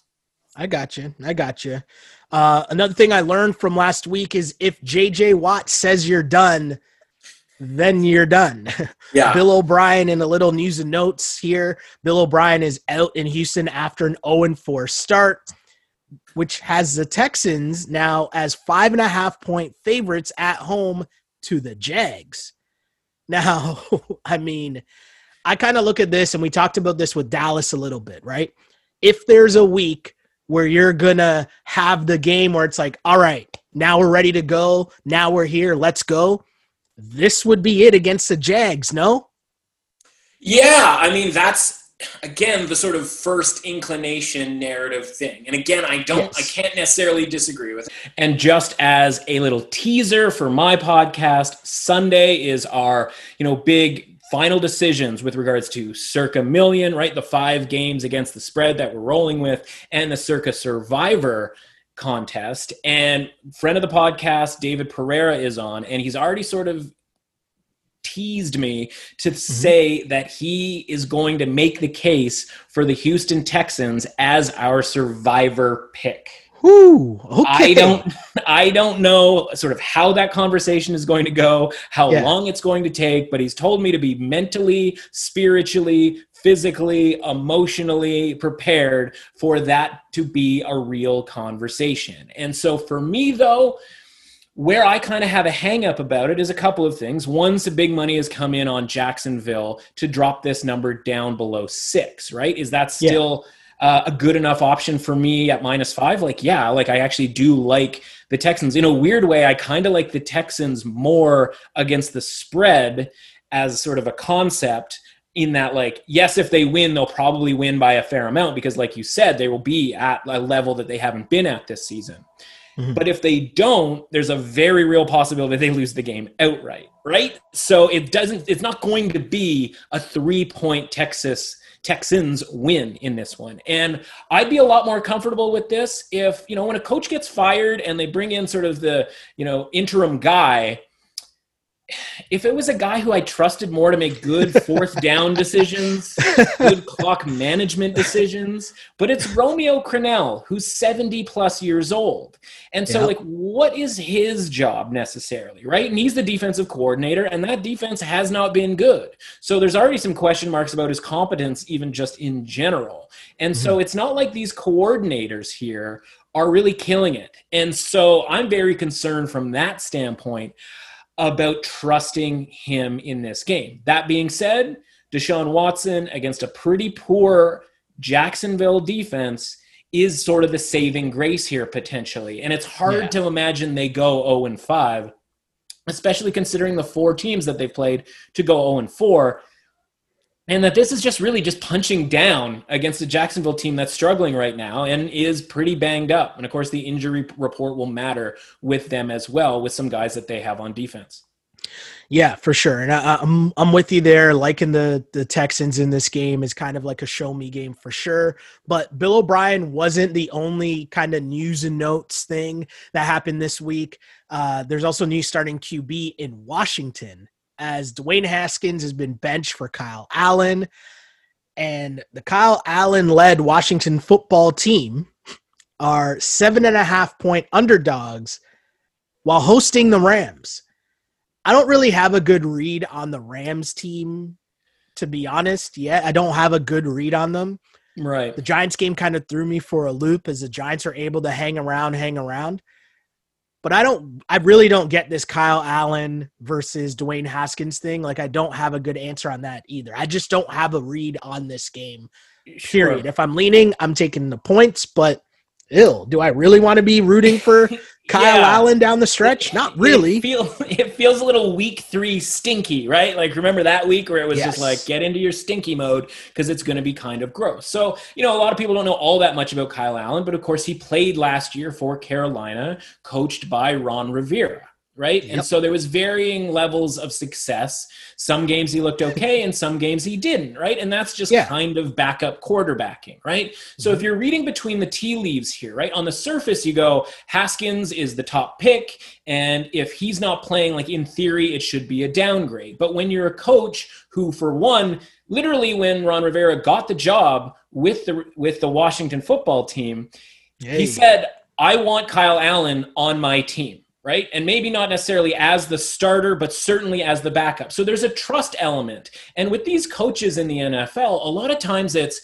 I got you. I got you. Uh, another thing I learned from last week is if JJ Watt says you're done, then you're done. (laughs) Yeah. Bill O'Brien in a little news and notes here. Bill O'Brien is out in Houston after an 0 4 start. which has the Texans now as five and a half point favorites at home to the Jags. (laughs) Now, I mean, I kind of look at this and we talked about this with Dallas a little bit, right? If there's a week where you're going to have the game where it's like, all right, now we're ready to go. Now we're here. Let's go. This would be it against the Jags, no? Yeah, I mean, that's again the sort of first inclination narrative thing and again i don't yes. i can't necessarily disagree with it and just as a little teaser for my podcast sunday is our you know big final decisions with regards to circa million right the five games against the spread that we're rolling with and the circa survivor contest and friend of the podcast david pereira is on and he's already sort of teased me to mm-hmm. say that he is going to make the case for the Houston Texans as our survivor pick. Ooh, okay. I don't (laughs) I don't know sort of how that conversation is going to go, how yeah. long it's going to take, but he's told me to be mentally, spiritually, physically, emotionally prepared for that to be a real conversation. And so for me though, where I kind of have a hangup about it is a couple of things. One, some big money has come in on Jacksonville to drop this number down below six, right? Is that still yeah. Uh, a good enough option for me at minus five? Like, yeah, like I actually do like the Texans. In a weird way, I kind of like the Texans more against the spread as sort of a concept in that like yes if they win they'll probably win by a fair amount because like you said they will be at a level that they haven't been at this season Mm-hmm. But if they don't, there's a very real possibility they lose the game outright, right? So it doesn't it's not going to be a 3-point Texas Texans win in this one. And I'd be a lot more comfortable with this if, you know, when a coach gets fired and they bring in sort of the, you know, interim guy, if it was a guy who I trusted more to make good (laughs) fourth down decisions, good clock management decisions, but it's Romeo Crennel who's 70 plus years old. And so, yep. like, what is his job necessarily, right? And he's the defensive coordinator, and that defense has not been good. So, there's already some question marks about his competence, even just in general. And mm-hmm. so, it's not like these coordinators here are really killing it. And so, I'm very concerned from that standpoint about trusting him in this game. That being said, Deshaun Watson against a pretty poor Jacksonville defense is sort of the saving grace here potentially. And it's hard yeah. to imagine they go 0 and 5, especially considering the four teams that they've played to go 0 and 4 and that this is just really just punching down against a Jacksonville team that's struggling right now and is pretty banged up. And of course, the injury report will matter with them as well, with some guys that they have on defense. Yeah, for sure, and I, am I'm, I'm with you there. Liking the the Texans in this game is kind of like a show me game for sure. But Bill O'Brien wasn't the only kind of news and notes thing that happened this week. Uh, there's also new starting QB in Washington as Dwayne Haskins has been benched for Kyle Allen. And the Kyle Allen led Washington football team are seven and a half point underdogs while hosting the Rams. I don't really have a good read on the Rams team, to be honest, yet. I don't have a good read on them. Right. The Giants game kind of threw me for a loop as the Giants are able to hang around, hang around. But I don't, I really don't get this Kyle Allen versus Dwayne Haskins thing. Like, I don't have a good answer on that either. I just don't have a read on this game, period. Sure. If I'm leaning, I'm taking the points, but ill. Do I really want to be rooting for (laughs) Kyle yeah. Allen down the stretch? Not really. It, feel, (laughs) it feels a little week three stinky, right? Like remember that week where it was yes. just like get into your stinky mode because it's going to be kind of gross. So you know a lot of people don't know all that much about Kyle Allen, but of course he played last year for Carolina, coached by Ron Rivera right? Yep. And so there was varying levels of success. Some games he looked okay and some games he didn't, right? And that's just yeah. kind of backup quarterbacking, right? Mm-hmm. So if you're reading between the tea leaves here, right? On the surface you go Haskins is the top pick and if he's not playing like in theory it should be a downgrade. But when you're a coach who for one literally when Ron Rivera got the job with the with the Washington football team, he said I want Kyle Allen on my team right? And maybe not necessarily as the starter, but certainly as the backup. So there's a trust element. And with these coaches in the NFL, a lot of times it's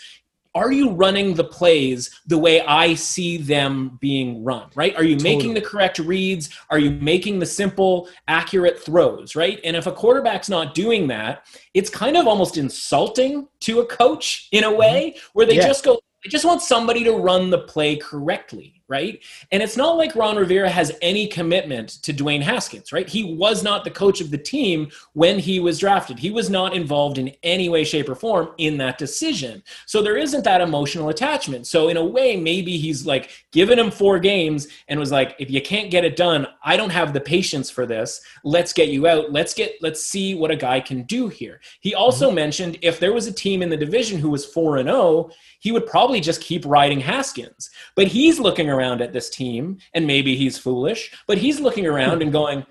are you running the plays the way I see them being run, right? Are you totally. making the correct reads? Are you making the simple, accurate throws, right? And if a quarterback's not doing that, it's kind of almost insulting to a coach in a mm-hmm. way where they yeah. just go, I just want somebody to run the play correctly right? And it's not like Ron Rivera has any commitment to Dwayne Haskins, right? He was not the coach of the team when he was drafted. He was not involved in any way, shape, or form in that decision. So there isn't that emotional attachment. So in a way, maybe he's like given him four games and was like, if you can't get it done, I don't have the patience for this. Let's get you out. Let's get let's see what a guy can do here. He also mm-hmm. mentioned if there was a team in the division who was 4 and 0, he would probably just keep riding Haskins. But he's looking around at this team, and maybe he's foolish, but he's looking around and going,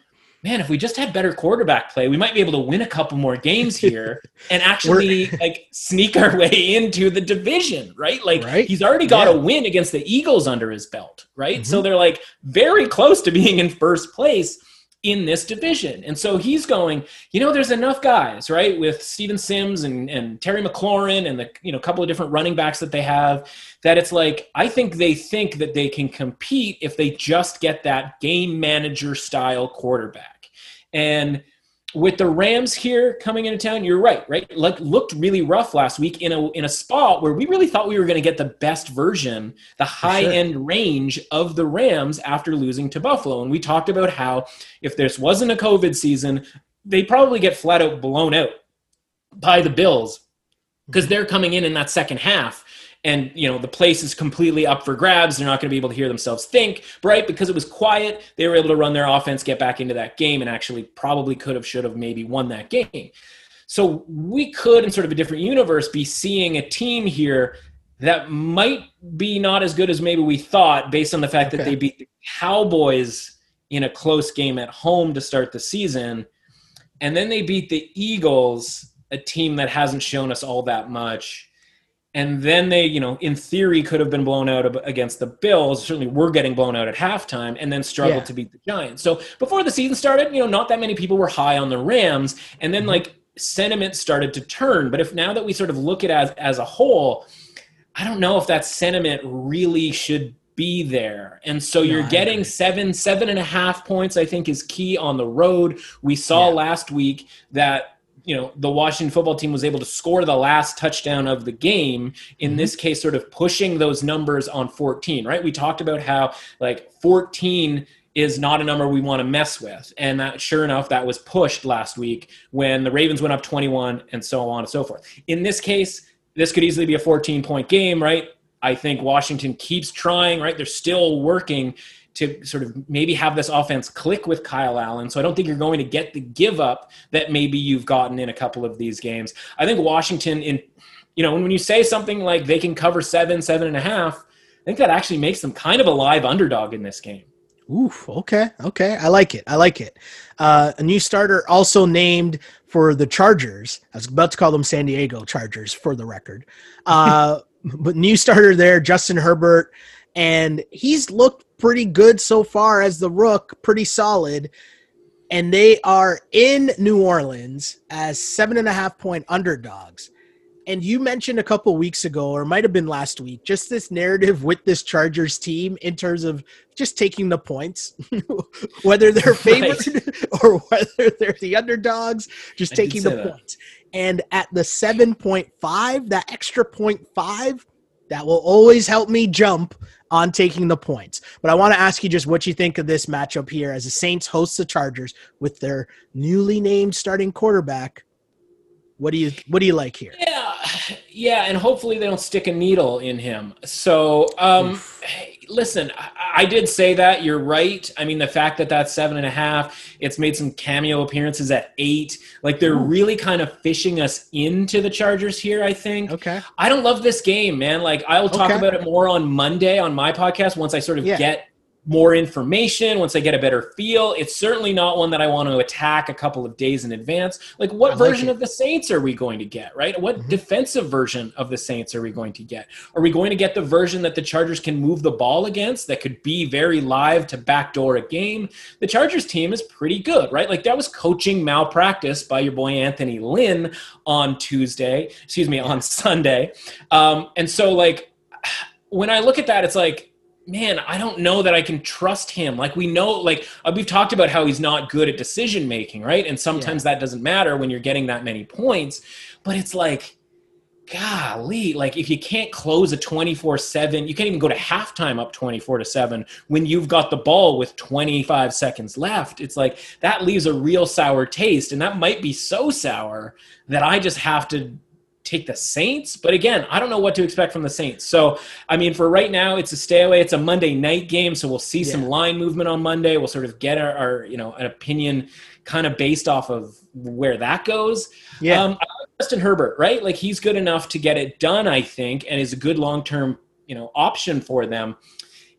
man, if we just had better quarterback play, we might be able to win a couple more games here (laughs) and actually like sneak our way into the division, right? Like right? he's already got yeah. a win against the Eagles under his belt, right? Mm-hmm. So they're like very close to being in first place in this division. And so he's going, you know, there's enough guys, right, with Steven Sims and, and Terry McLaurin and the, you know, couple of different running backs that they have, that it's like, I think they think that they can compete if they just get that game manager style quarterback. And with the Rams here coming into town, you're right, right? Like looked really rough last week in a in a spot where we really thought we were going to get the best version, the high sure. end range of the Rams after losing to Buffalo. And we talked about how if this wasn't a COVID season, they probably get flat out blown out by the Bills because they're coming in in that second half and you know the place is completely up for grabs. They're not going to be able to hear themselves think right? Because it was quiet they were able to run their offense get back into that game and actually probably could have should have maybe won that game. So we could in sort of a different universe be seeing a team here that might be not as good as maybe we thought based on the fact okay. that they beat the cowboys in a close game at home to start the season. And then they beat the eagles a team that hasn't shown us all that much and then they, you know, in theory, could have been blown out against the Bills. Certainly, were getting blown out at halftime, and then struggled yeah. to beat the Giants. So before the season started, you know, not that many people were high on the Rams, and then mm-hmm. like sentiment started to turn. But if now that we sort of look at it as as a whole, I don't know if that sentiment really should be there. And so you're no, getting seven, seven and a half points, I think is key on the road. We saw yeah. last week that you know the Washington football team was able to score the last touchdown of the game in mm-hmm. this case sort of pushing those numbers on 14 right? We talked about how like 14 is not a number we want to mess with. And that sure enough that was pushed last week when the Ravens went up 21 and so on and so forth. In this case this could easily be a 14 point game right? I think Washington keeps trying right? They're still working to sort of maybe have this offense click with Kyle Allen. So I don't think you're going to get the give up that maybe you've gotten in a couple of these games. I think Washington in you know, when you say something like they can cover seven, seven and a half, I think that actually makes them kind of a live underdog in this game. Oof. Okay. Okay. I like it. I like it. Uh, a new starter also named for the Chargers. I was about to call them San Diego Chargers for the record. Uh, (laughs) but new starter there, Justin Herbert, and he's looked pretty good so far as the Rook, pretty solid. And they are in New Orleans as seven and a half point underdogs. And you mentioned a couple weeks ago, or might have been last week, just this narrative with this Chargers team in terms of just taking the points, (laughs) whether they're favored right. (laughs) or whether they're the underdogs, just I taking the points. And at the 7.5, that extra 0.5, that will always help me jump on taking the points. But I want to ask you just what you think of this matchup here as the Saints host the Chargers with their newly named starting quarterback. What do you what do you like here? Yeah, yeah, and hopefully they don't stick a needle in him. So, um, listen, I, I, did say that. You're right. I mean, the fact that that's seven and a half, it's made some cameo appearances at eight. Like they're Ooh. really kind of fishing us into the Chargers here. I think. Okay. I don't love this game, man. Like I'll talk okay. about it more on Monday on my podcast once I sort of yeah. get more information, once I get a better feel. It's certainly not one that I want to attack a couple of days in advance. Like, what like version it. of the Saints are we going to get, right? What mm-hmm. defensive version of the Saints are we going to get? Are we going to get the version that the Chargers can move the ball against that could be very live to backdoor a game? The Chargers team is pretty good, right? Like, that was coaching malpractice by your boy Anthony Lynn on Tuesday, excuse me, on (laughs) Sunday. Um, and so, like, (sighs) when I look at that, it's like, man, I don't know that I can trust him. Like we know, like uh, we've talked about how he's not good at decision making, right? And sometimes yeah. that doesn't matter when you're getting that many points. But it's like, golly, like if you can't close a 24 7, you can't even go to halftime up 24 to 7 when you've got the ball with 25 seconds left. It's like that leaves a real sour taste. And that might be so sour that I just have to take the Saints. But again, I don't know what to expect from the Saints. So, I mean, for right now, it's a stay away. It's a Monday night game, so we'll see yeah. some line movement on Monday. We'll sort of get our, our, you know, an opinion kind of based off of where that goes. Yeah. Um, Justin Herbert, right? Like he's good enough to get it done, I think, and is a good long term, you know, option for them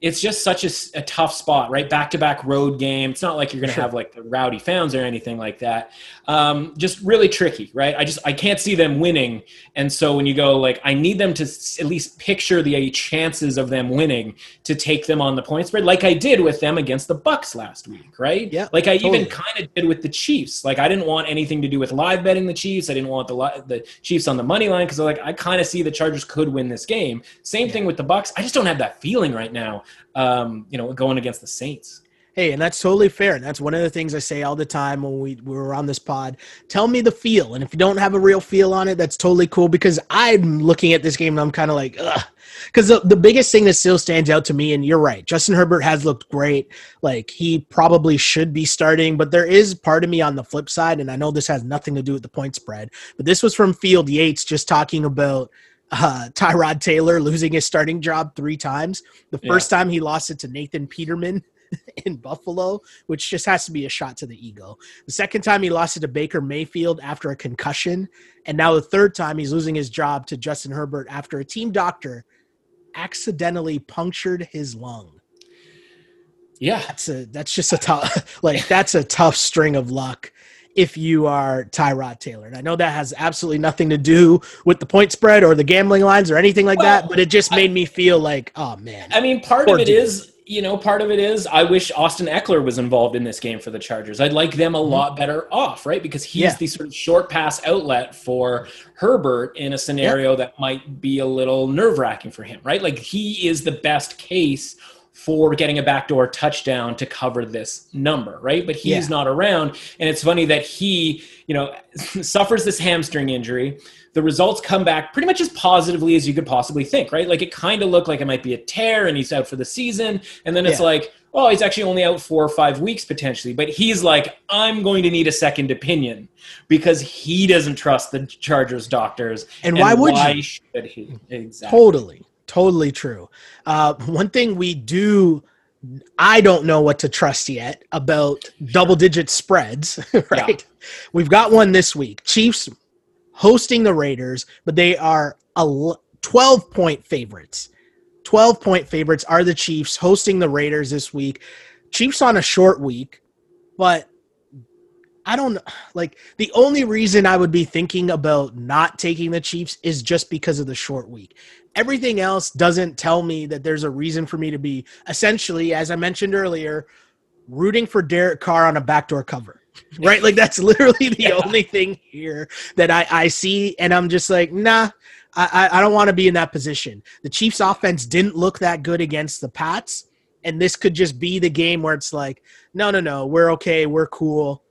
it's just such a, a tough spot, right? Back to back road game. It's not like you're going to sure. have like the rowdy fans or anything like that. Um, just really tricky, right? I just I can't see them winning, and so when you go like I need them to at least picture the chances of them winning to take them on the point spread, like I did with them against the Bucks last week, right? Yeah. Like I totally. even kind of did with the Chiefs. Like I didn't want anything to do with live betting the Chiefs. I didn't want the the Chiefs on the money line because like I kind of see the Chargers could win this game. Same yeah. thing with the Bucks. I just don't have that feeling right now um, you know, going against the Saints. Hey, and that's totally fair. And that's one of the things I say all the time when we, we were on this pod. Tell me the feel. And if you don't have a real feel on it, that's totally cool because I'm looking at this game and I'm kind of like, ugh. Because the, the biggest thing that still stands out to me, and you're right, Justin Herbert has looked great. Like he probably should be starting, but there is part of me on the flip side, and I know this has nothing to do with the point spread, but this was from Field Yates just talking about uh, Tyrod Taylor losing his starting job three times. The first yeah. time he lost it to Nathan Peterman (laughs) in Buffalo, which just has to be a shot to the ego. The second time he lost it to Baker Mayfield after a concussion. And now the third time he's losing his job to Justin Herbert after a team doctor accidentally punctured his lung. Yeah. That's a that's just a tough (laughs) like that's a tough string of luck if you are Tyrod Taylor. And I know that has absolutely nothing to do with the point spread or the gambling lines or anything like well, that, but it just made I, me feel like, oh man. I mean, part of it dude. is, you know, part of it is I wish Austin Ekeler was involved in this game for the Chargers. I'd like them a mm-hmm. lot better off, right? Because he's yeah. the sort of short pass outlet for Herbert in a scenario yeah. that might be a little nerve wracking for him, right? Like he is the best case for getting a backdoor touchdown to cover this number, right? But he's yeah. not around. And it's funny that he, you know, (laughs) suffers this hamstring injury. The results come back pretty much as positively as you could possibly think, right? Like it kind of looked like it might be a tear and he's out for the season. And then it's yeah. like, oh, he's actually only out four or five weeks potentially. But he's like, I'm going to need a second opinion because he doesn't trust the Chargers doctors. And, and why would why you? Should he? Exactly. Totally. Totally true. Uh, one thing we do, I don't know what to trust yet about double digit spreads, (laughs) right? Yeah. We've got one this week. Chiefs hosting the Raiders, but they are a 12 point favorites. 12 point favorites are the Chiefs hosting the Raiders this week. Chiefs on a short week, but I don't like the only reason I would be thinking about not taking the Chiefs is just because of the short week. Everything else doesn't tell me that there's a reason for me to be essentially, as I mentioned earlier, rooting for Derek Carr on a backdoor cover. (laughs) Right? Like that's literally the yeah. only thing here that I, I see. And I'm just like, nah, I, I don't want to be in that position. The Chiefs offense didn't look that good against the Pats. And this could just be the game where it's like, no, no, no, we're okay, we're cool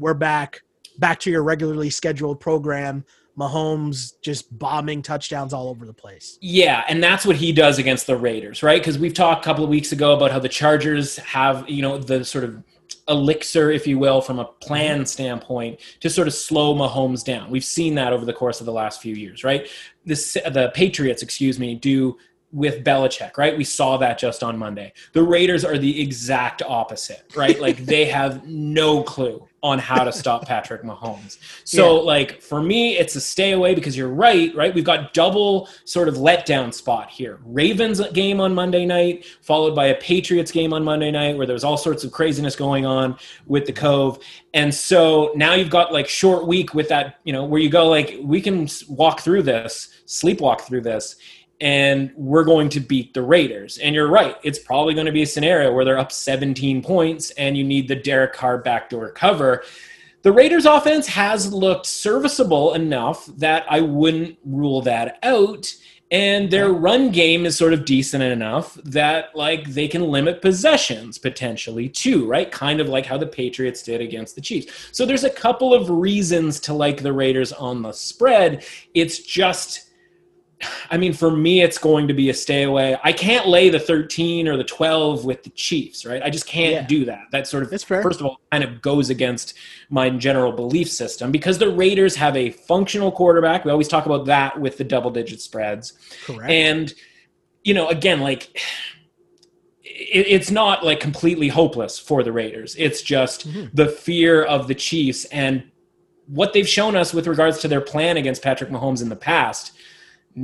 we're back, back to your regularly scheduled program. Mahomes just bombing touchdowns all over the place. Yeah, and that's what he does against the Raiders, right? Because we've talked a couple of weeks ago about how the Chargers have, you know, the sort of elixir, if you will, from a plan mm-hmm. standpoint to sort of slow Mahomes down. We've seen that over the course of the last few years, right? This, the Patriots, excuse me, do with Belichick, right? We saw that just on Monday. The Raiders are the exact opposite, right? like (laughs) they have no clue on how to stop Patrick Mahomes. So, yeah. like for me, it's a stay away because you're right, right? We've got double sort of letdown spot here. Ravens game on Monday night, followed by a Patriots game on Monday night, where there's all sorts of craziness going on with the Cove. And so now you've got like short week with that, you know, where you go like we can walk through this, sleepwalk through this and we're going to beat the Raiders. And you're right, it's probably going to be a scenario where they're up 17 points and you need the Derek Carr backdoor cover. The Raiders offense has looked serviceable enough that I wouldn't rule that out. And their run game is sort of decent enough that like they can limit possessions potentially too, right? Kind of like how the Patriots did against the Chiefs. So there's a couple of reasons to like the Raiders on the spread. It's just I mean, for me, it's going to be a stay away. I can't lay the 13 or the 12 with the Chiefs, right? I just can't yeah. do that. That sort of, first of all, kind of goes against my general belief system because the Raiders have a functional quarterback. We always talk about that with the double digit spreads. Correct. And, you know, again, like, it, it's not like completely hopeless for the Raiders. It's just mm-hmm. the fear of the Chiefs and what they've shown us with regards to their plan against Patrick Mahomes in the past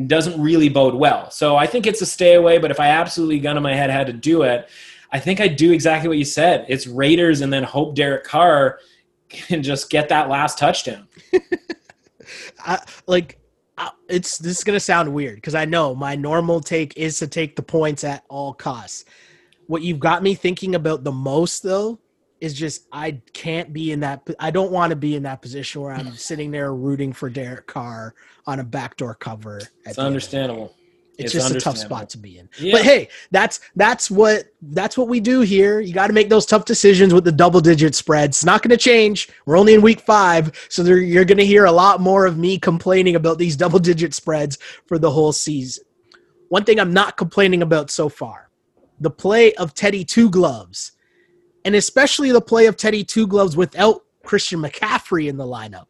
doesn't really bode well. So I think it's a stay away, but if I absolutely gun in my head had to do it, I think I'd do exactly what you said. It's Raiders and then hope Derek Carr can just get that last touchdown. (laughs) I, like it's this is gonna sound weird because I know my normal take is to take the points at all costs. What you've got me thinking about the most though is just I can't be in that. I don't want to be in that position where I'm sitting there rooting for Derek Carr on a backdoor cover. It's understandable. It's, it's, just a tough spot to be in. Yeah. But hey, that's that's what that's what we do here. You got to make those tough decisions with the double digit spreads. It's not going to change. We're only in week five, so there, you're going to hear a lot more of me complaining about these double digit spreads for the whole season. One thing I'm not complaining about so far: the play of Teddy Two Gloves and especially the play of Teddy Two Gloves without Christian McCaffrey in the lineup.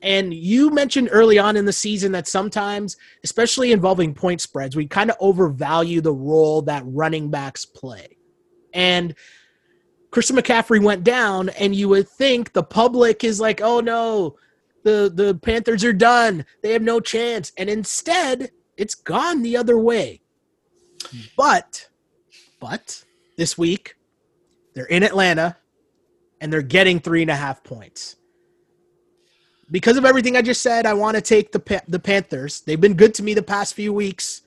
And you mentioned early on in the season that sometimes, especially involving point spreads, we kind of overvalue the role that running backs play. And Christian McCaffrey went down, and you would think the public is like, oh no, the, the Panthers are done. They have no chance. And instead, it's gone the other way. But, but this week, they're in Atlanta and they're getting three and a half points. Because of everything I just said, I want to take the the Panthers. They've been good to me the past few weeks,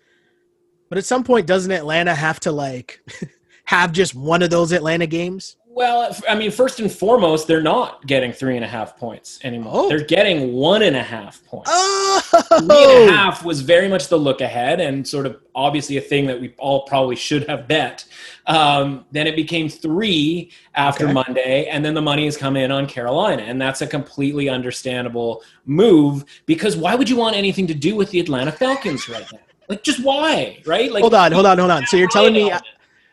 but at some point, doesn't Atlanta have to like (laughs) have just one of those Atlanta games? Well, I mean, first and foremost, they're not getting three and a half points anymore. Oh. They're getting one and a half points. Oh. Three and a half was very much the look ahead and sort of obviously a thing that we all probably should have bet. Um, then it became three after okay. Monday, and then the money has come in on Carolina. And that's a completely understandable move because why would you want anything to do with the Atlanta Falcons right now? Like, just why, right? Like, hold on, hold on, hold on. So you're telling me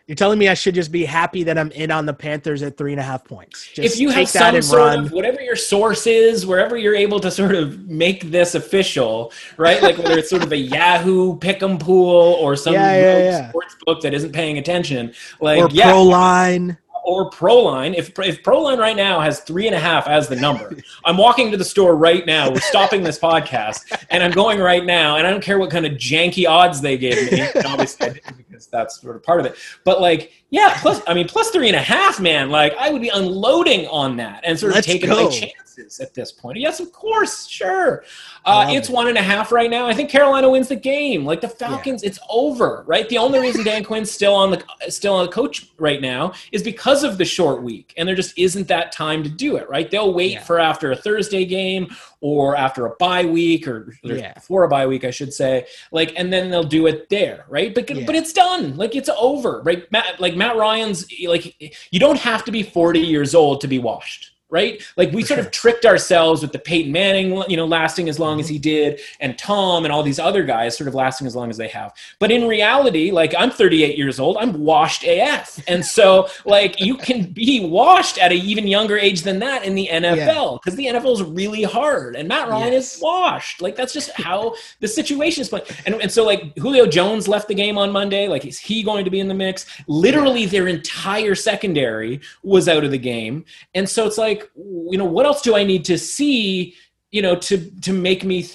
you're telling me I should just be happy that I'm in on the Panthers at three and a half points. Just if you have some sort run. of whatever your source is, wherever you're able to sort of make this official, right? Like whether it's sort of a (laughs) Yahoo pick'em pool or some yeah, yeah, yeah. sports book that isn't paying attention, like or yeah, Proline or Proline. If if Proline right now has three and a half as the number, I'm walking to the store right now. We're stopping this podcast, and I'm going right now, and I don't care what kind of janky odds they gave me. And obviously, I didn't because that's sort of part of it. But like, yeah, plus I mean, plus three and a half, man. Like, I would be unloading on that and sort of Let's taking go. my chances at this point. Yes, of course, sure. Uh, it's it. one and a half right now. I think Carolina wins the game. Like the Falcons, yeah. it's over, right? The only reason Dan Quinn's still on the still on the coach right now is because of the short week, and there just isn't that time to do it, right? They'll wait yeah. for after a Thursday game or after a bye week or, yeah. before a bye week, I should say. Like, and then they'll do it there, right? But but it's done. Like it's over, right? Matt, like Matt Ryan's like you don't have to be 40 years old to be washed right? Like we sort of tricked ourselves with the Peyton Manning, you know, lasting as long as he mm-hmm. did, and Tom and all these other guys sort of lasting as long as they have. But in reality, like I'm 38 years old, I'm washed AF, and so like you can be washed at an even younger age than that in the NFL because yeah. the NFL is really hard, and Matt Ryan yes. is washed. Like that's just how the situation is playing. And, and so like Julio Jones left the game on Monday. Like is he going to be in the mix? Literally, their entire secondary was out of the game, and so it's like like, you know, what else do I need to see, you know, to to make me,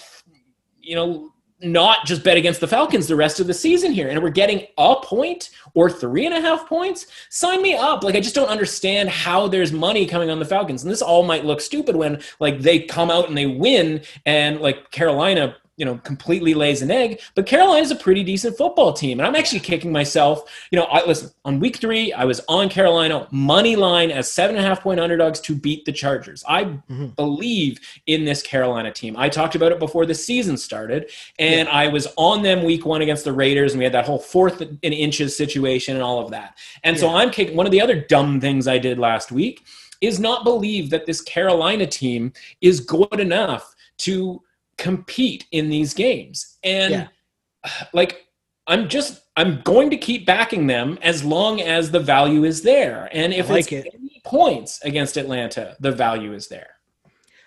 you know, not just bet against the Falcons the rest of the season here. And we're getting a point or three and a half points. Sign me up. Like I just don't understand how there's money coming on the Falcons. And this all might look stupid when like they come out and they win and like Carolina you know completely lays an egg but carolina's a pretty decent football team and i'm actually kicking myself you know i listen on week three i was on carolina money line as seven and a half point underdogs to beat the chargers i mm-hmm. believe in this carolina team i talked about it before the season started and yeah. i was on them week one against the raiders and we had that whole fourth in inches situation and all of that and yeah. so i'm kicking one of the other dumb things i did last week is not believe that this carolina team is good enough to compete in these games. And yeah. (sighs) like I'm just I'm going to keep backing them as long as the value is there. And if like it's it. any points against Atlanta, the value is there.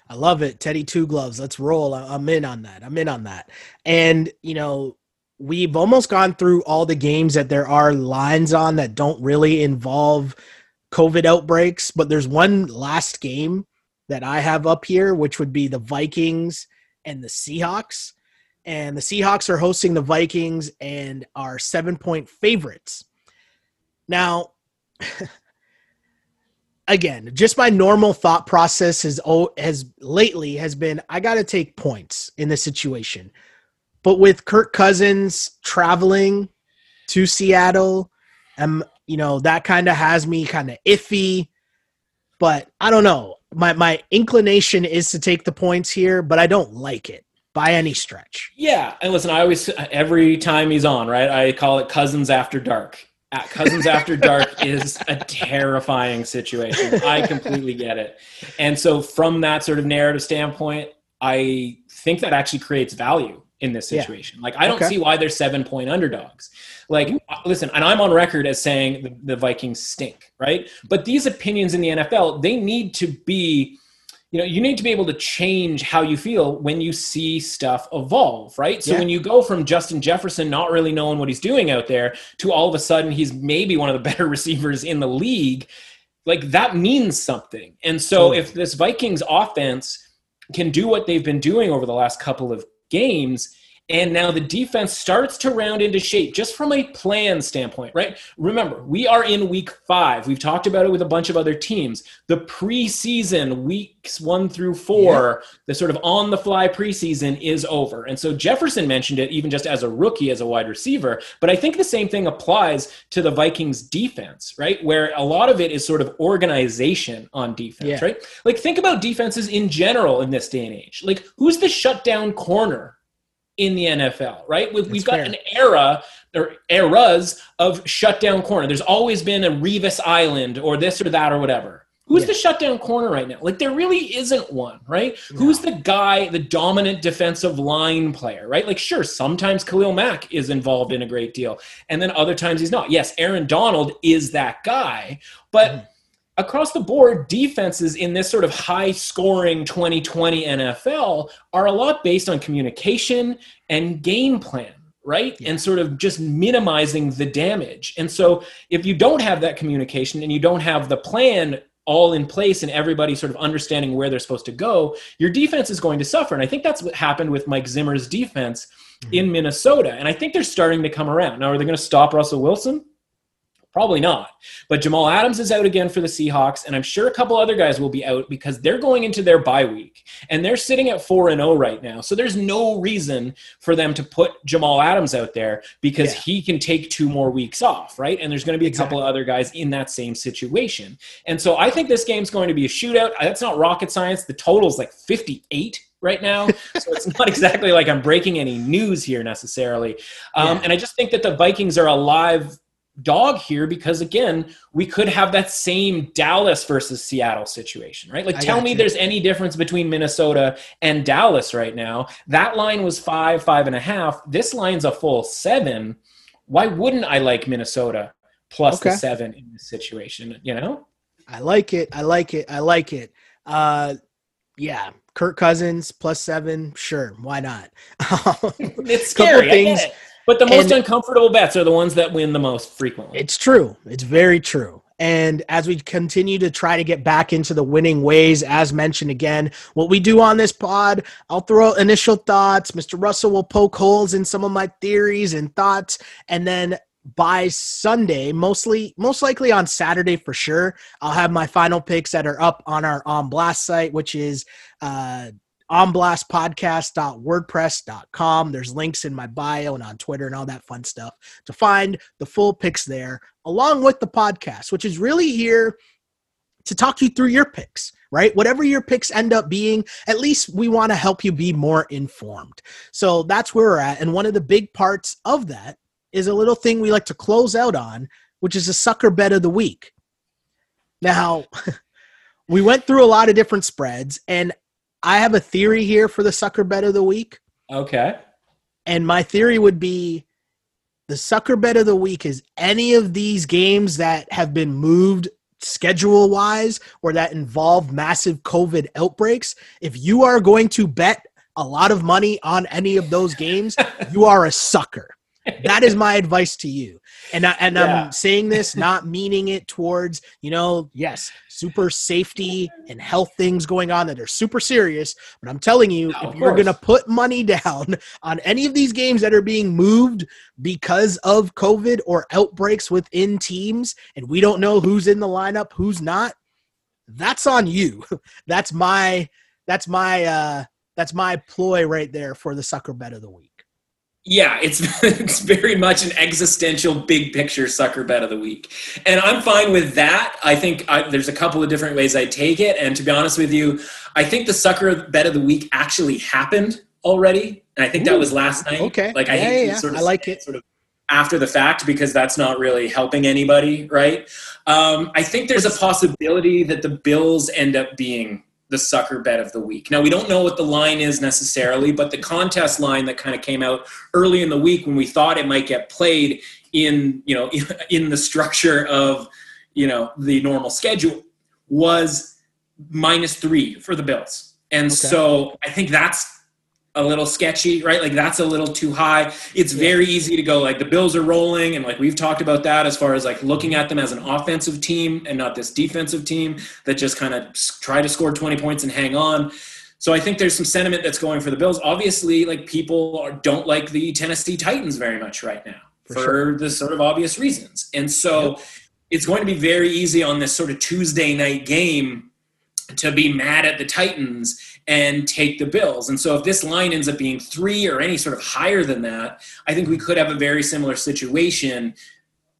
I love it. Teddy Two Gloves. Let's roll. I'm in on that. I'm in on that. And you know, we've almost gone through all the games that there are lines on that don't really involve COVID outbreaks, but there's one last game that I have up here, which would be the Vikings and the Seahawks. And the Seahawks are hosting the Vikings and are seven point favorites. Now, (laughs) again, just my normal thought process has has lately has been I got to take points in this situation. But with Kirk Cousins traveling to Seattle, um, you know that kind of has me kind of iffy. But I don't know my my inclination is to take the points here, but I don't like it by any stretch. Yeah, and listen, I always every time he's on, right? I call it Cousins After Dark. Uh, Cousins After Dark (laughs) is a terrifying situation. I completely get it, and so from that sort of narrative standpoint, I think that actually creates value in this situation. Yeah. Like, I don't okay. see why they're seven point underdogs. Like, listen, and I'm on record as saying the, the, Vikings stink, right? But these opinions in the NFL, they need to be, you know, you need to be able to change how you feel when you see stuff evolve, right? So yeah. when you go from Justin Jefferson not really knowing what he's doing out there to all of a sudden he's maybe one of the (laughs) better receivers in the league, like that means something. And so if this Vikings offense can do what they've been doing over the last couple of games, and now the defense starts to round into shape just from a plan standpoint, right? Remember, we are in week five. We've talked about it with a bunch of other teams. The preseason, weeks one through four, yeah. the sort of on the fly preseason is over. And so Jefferson mentioned it even just as a rookie, as a wide receiver. But I think the same thing applies to the Vikings defense, right? Where a lot of it is sort of organization on defense, yeah. right? Like think about defenses in general in this day and age. Like who's the shutdown corner in the NFL, right? We've, we've got fair. an era or eras of shutdown corner. There's always been a Revis Island or this or that or whatever. Who's yeah. the shutdown corner right now? Like there really isn't one, right? No. Who's the guy, the dominant defensive line player, right? Like sure, sometimes Khalil Mack is involved in a great deal, and then other times he's not. Yes, Aaron Donald is that guy, but mm across the board, defenses in this sort of high scoring 2020 NFL are a lot based on communication and game plan, right? Yeah. And sort of just minimizing the damage. And so if you don't have that communication and you don't have the plan all in place and everybody sort of understanding where they're supposed to go, your defense is going to suffer. And I think that's what happened with Mike Zimmer's defense mm-hmm. in Minnesota. And I think they're starting to come around. Now, are they going to stop Russell Wilson? Probably not. But Jamal Adams is out again for the Seahawks, and I'm sure a couple other guys will be out because they're going into their bye week. And they're sitting at 4 and 0 right now. So there's no reason for them to put Jamal Adams out there because yeah. he can take two more weeks off, right? And there's going to be a exactly. couple of other guys in that same situation. And so I think this game's going to be a shootout. That's not rocket science. The total's like 58 right now. (laughs) so it's not exactly like I'm breaking any news here necessarily. Um, yeah. And I just think that the Vikings are alive dog here because again, we could have that same Dallas versus Seattle situation, right? Like, I tell me you. there's any difference between Minnesota and Dallas right now. That line was five, five and a half. This line's a full seven. Why wouldn't I like Minnesota plus Okay. the seven in this situation? You know, I like it. I like it. I like it. Uh, yeah, Kirk Cousins plus seven. Sure, why not? (laughs) it's Couple scary. Things-. But the most and- uncomfortable bets are the ones that win the most frequently. It's true. It's very true. And as we continue to try to get back into the winning ways, as mentioned again, what we do on this pod, I'll throw out initial thoughts. Mr. Russell will poke holes in some of my theories and thoughts. And then by Sunday, mostly, most likely on Saturday for sure, I'll have my final picks that are up on our On Blast site, which is uh, onblastpodcast.wordpress.com. There's links in my bio and on Twitter and all that fun stuff to find the full picks there, along with the podcast, which is really here to talk you through your picks, right? Whatever your picks end up being, at least we want to help you be more informed. So that's where we're at. And one of the big parts of that is a little thing we like to close out on, which is a sucker bet of the week. Now, (laughs) we went through a lot of different spreads, and I have a theory here for the sucker bet of the week. okay. And my theory would be the sucker bet of the week is any of these games that have been moved schedule wise or that involve massive COVID outbreaks. If you are going to bet a lot of money on any of those games, (laughs) you are a sucker. That is my advice to you. And I, and Yeah. I'm saying this (laughs) not meaning it towards, you know, yes, super safety and health things going on that are super serious, but I'm telling you No, if you're going to put money (laughs) down on any of these games that are being moved because of COVID or outbreaks within teams and we don't know who's in the lineup, who's not, that's on you. (laughs) That's my that's my uh that's my ploy right there for the sucker bet of the week. Yeah, it's (laughs) it's very much an existential big picture sucker bet of the week, and I'm fine with that. I think I, there's a couple of different ways I take it, and to be honest with you, I think the sucker bet of the week actually happened already, and I think that was last night. okay. like I Yeah, hate yeah, sort of I like it. sort of after the fact because that's not really helping anybody, right? Um, I think there's a possibility that the Bills end up being the sucker bet of the week. Now we don't know what the line is necessarily, but the contest line that kind of came out early in the week when we thought it might get played in, you know, (laughs) in the structure of, you know, the normal schedule was minus 3 for the Bills. And Okay. so I think that's a little sketchy, right? Like that's a little too high. It's very easy to go like the Bills are rolling, and like we've talked about that as far as like looking at them as an offensive team and not this defensive team that just kind of try to score 20 points and hang on. So I think there's some sentiment that's going for the Bills. Obviously, like people are, don't like the Tennessee Titans very much right now For for, sure. the sort of obvious reasons, and so it's going to be very easy on this sort of Tuesday night game to be mad at the Titans and take the Bills. And so if this line ends up being three or any sort of higher than that, I think we could have a very similar situation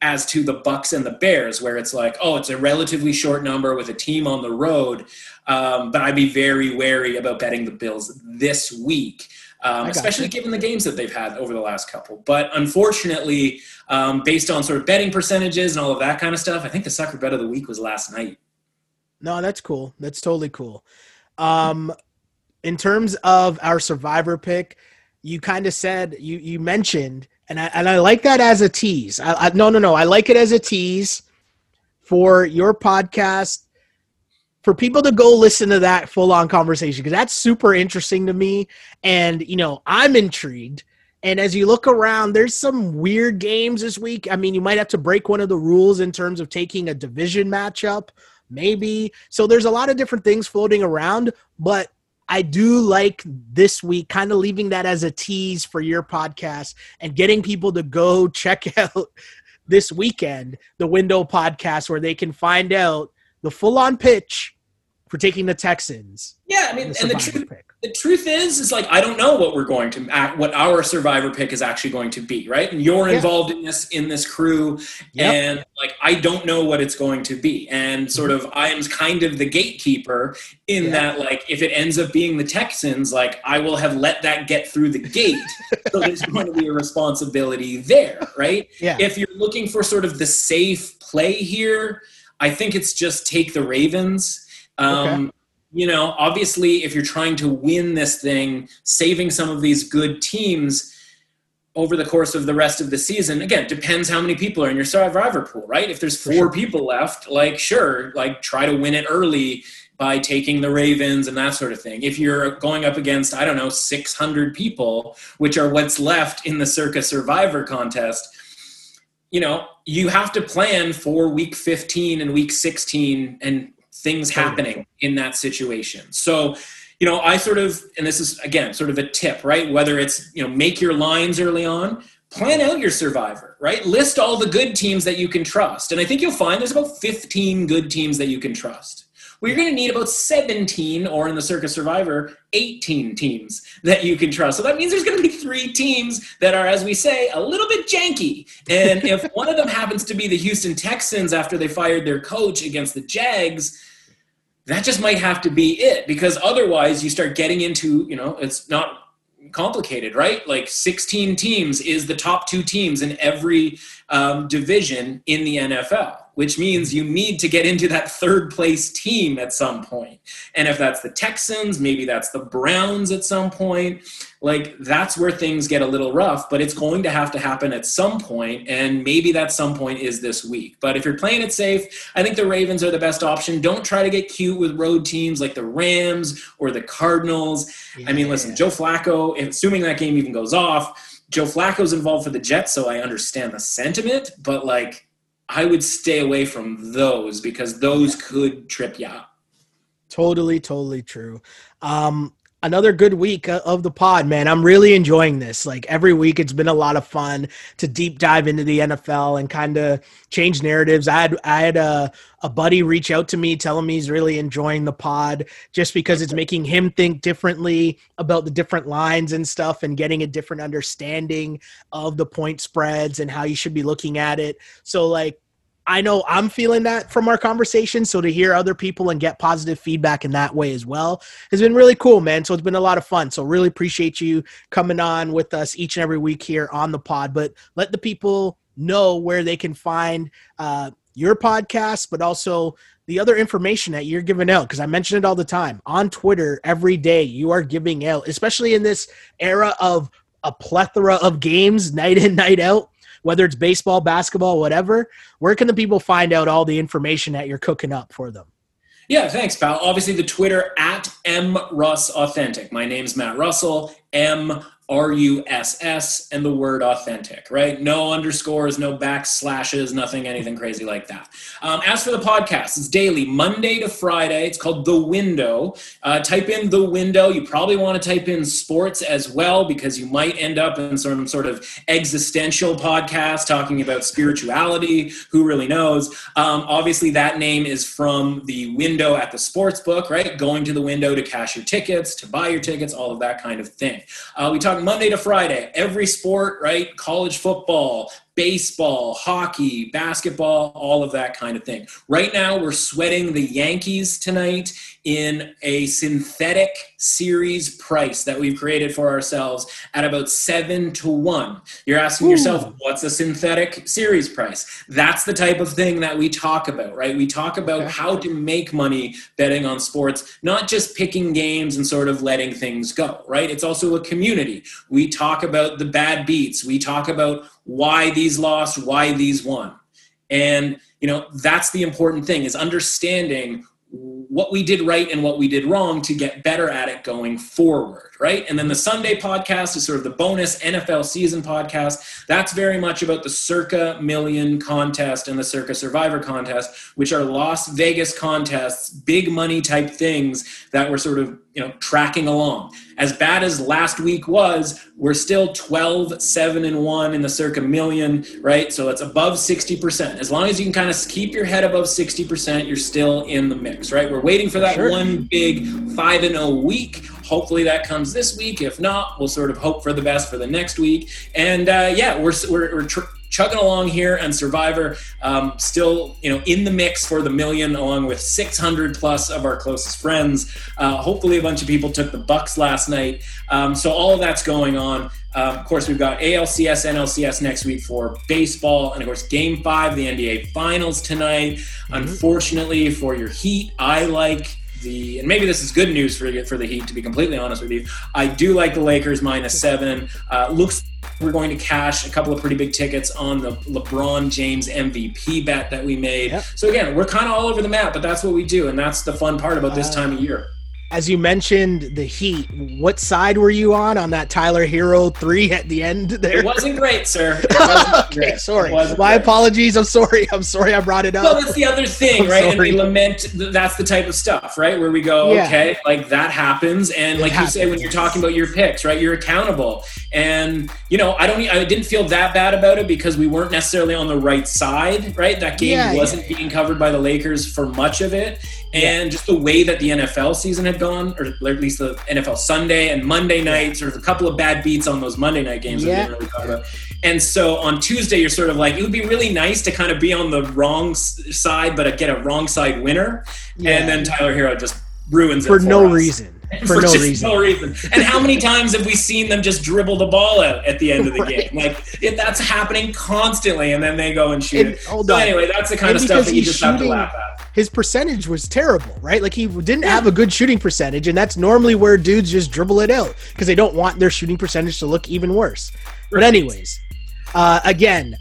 as to the Bucs and the Bears, where it's like, oh, it's a relatively short number with a team on the road. Um, but I'd be very wary about betting the Bills this week. Um, especially gotcha. given the games that they've had over the last couple. But unfortunately, um, based on sort of betting percentages and all of that kind of stuff, I think the sucker bet of the week was last night. No, that's cool. That's totally cool. In terms of our survivor pick, you kind of said you you mentioned, and I and I like that as a tease. I, I no no no, I like it as a tease for your podcast for people to go listen to that full on conversation because that's super interesting to me, and you know I'm intrigued. And as you look around, there's some weird games this week. I mean, you might have to break one of the rules in terms of taking a division matchup maybe. So there's a lot of different things floating around, but I do like this week kind of leaving that as a tease for your podcast and getting people to go (laughs) check out this weekend the window podcast where they can find out the full on pitch for taking the Texans. Yeah, I mean, the and the truth. The truth is, is like I don't know what we're going to what our survivor pick is actually going to be, right? And you're yeah. involved in this in this crew, yep. and like I don't know what it's going to be, and sort mm-hmm. of I am kind of the gatekeeper in yeah. that like if it ends up being the Texans, like I will have let that get through the gate, so there's (laughs) going to be a responsibility there, right? Yeah. If you're looking for sort of the safe play here, I think it's just take the Ravens. Um, okay you know, obviously, if you're trying to win this thing, saving some of these good teams over the course of the rest of the season, again, depends how many people are in your survivor pool, right? If there's four sure. people left, like, sure, like, try to win it early by taking the Ravens and that sort of thing. If you're going up against, I don't know, 600 people, which are what's left in the Circa Survivor contest, you know, you have to plan for week 15 and week 16 and things happening in that situation. So, you know, I sort of, and this is again sort of a tip, right? Whether it's, you know, make your lines early on, plan out your survivor, right? List all the good teams that you can trust. And I think you'll find there's about 15 good teams that you can trust. You're going to need about 17, or in the Circa Survivor, 18 teams that you can trust. So that means there's going to be three teams that are, as we say, a little bit janky. And if (laughs) one of them happens to be the Houston Texans after they fired their coach against the Jags, that just might have to be it because otherwise you start getting into you know it's not complicated right like 16 teams is the top two teams in every um, division in the nfl which means you need to get into that third place team at some point. And if that's the Texans, maybe that's the Browns at some point. Like that's where things get a little rough, but it's going to have to happen at some point, and maybe that some point is this week. But if you're playing it safe, I think the Ravens are the best option. Don't try to get cute with road teams like the Rams or the Cardinals. Yeah. I mean, listen, Joe Flacco, assuming that game even goes off, Joe Flacco's involved for the Jets, so I understand the sentiment, but like I would stay away from those because those could trip you up. Totally, totally true. Um, another good week uh, of the pod, man. I'm really enjoying this. Like every week, it's been a lot of fun to deep dive into the NFL and kind of change narratives. I had I had a a buddy reach out to me telling me he's really enjoying the pod just because it's making him think differently about the different lines and stuff and getting a different understanding of the point spreads and how you should be looking at it. So like I know I'm feeling that from our conversation. So to hear other people and get positive feedback in that way as well has been really cool, man. So it's been a lot of fun. So really appreciate you coming on with us each and every week here on the pod. But let the people know where they can find uh, your podcast, but also the other information that you're giving out. Because I mention it all the time on Twitter every day. You are giving out, especially in this era of a plethora of games (laughs) night in, night out whether it's baseball, basketball, whatever, where can the people find out all the information that you're cooking up for them? Yeah, thanks, pal. Obviously, the Twitter at M Russ Authentic. My name's Matt Russell. M R U S S and the word authentic, right? No underscores, no backslashes, nothing, anything crazy like that. Um, as for the podcast, it's daily, Monday to Friday. It's called The Window. Uh, type in The Window. You probably want to type in sports as well because you might end up in some sort of existential podcast talking about spirituality. Who really knows? Um, obviously, that name is from the window at the sports book, right? Going to the window to cash your tickets, to buy your tickets, all of that kind of thing. Uh, we talk Monday to Friday, every sport, right? College football, baseball, hockey, basketball, all of that kind of thing. Right now, we're sweating the Yankees tonight in a synthetic series price that we've created for ourselves at about seven to one. You're asking Ooh. yourself, what's a synthetic series price? That's the type of thing that we talk about, right? We talk about okay. how to make money betting on sports, not just picking games and sort of letting things go, right? It's also a community. We talk about the bad beats. We talk about why these lost, why these won. And you know, that's the important thing is understanding what we did right and what we did wrong to get better at it going forward, right? And then the Sunday podcast is sort of the bonus NFL season podcast. That's very much about the Circa Million contest and the Circa Survivor contest, which are Las Vegas contests, big money type things that we're sort of you know tracking along as bad as last week was we're still 12 7 and 1 in the circa million right so it's above 60% as long as you can kind of keep your head above 60% you're still in the mix right we're waiting for that sure. one big 5 and 0 week Hopefully that comes this week. If not, we'll sort of hope for the best for the next week. And uh, yeah, we're we're, we're tr- chugging along here and Survivor um, still, you know, in the mix for the million, along with 600 plus of our closest friends. Uh, hopefully, a bunch of people took the Bucs last night. Um, so all of that's going on. Um, of course, we've got ALCS, NLCS next week for baseball, and of course, Game Five, the NBA Finals tonight. Mm-hmm. Unfortunately, for your Heat, I like the and maybe this is good news for for the Heat. To be completely honest with you, I do like the Lakers minus seven. Uh, looks we're going to cash a couple of pretty big tickets on the LeBron James MVP bet that we made. Yep. So again, we're kind of all over the map, but that's what we do, and that's the fun part about this uh, time of year as you mentioned the Heat, what side were you on on that Tyler Herro three at the end there? It wasn't great, sir. (laughs) Wasn't okay, great. sorry. My great. apologies. I'm sorry. I'm sorry I brought it up. Well, that's the other thing, I'm right? Sorry. And we lament that's the type of stuff, right? Where we go, yeah. okay, like that happens, and it like happens. you say when you're talking about your picks, right? You're accountable, and you know I don't, I didn't feel that bad about it because we weren't necessarily on the right side, right? That game yeah, wasn't yeah. being covered by the Lakers for much of it, and just the way that the NFL season had gone, or at least the NFL Sunday and Monday nights, or a couple of bad beats on those Monday night games yeah. didn't really talk about. And so on Tuesday, you're sort of like, it would be really nice to kind of be on the wrong side, but get a wrong side winner. Yeah. And then Tyler Herro just ruins for no us. reason. (laughs) For, for no reason. no reason. And how many times have we seen them just dribble the ball out at the end of the right. game? Like if that's happening constantly, and then they go and shoot. And, hold so on. anyway, that's the kind and of stuff that you just shooting, have to laugh at his percentage was terrible, right? Like he didn't have a good shooting percentage, and that's normally where dudes just dribble it out because they don't want their shooting percentage to look even worse. But anyways, uh, again,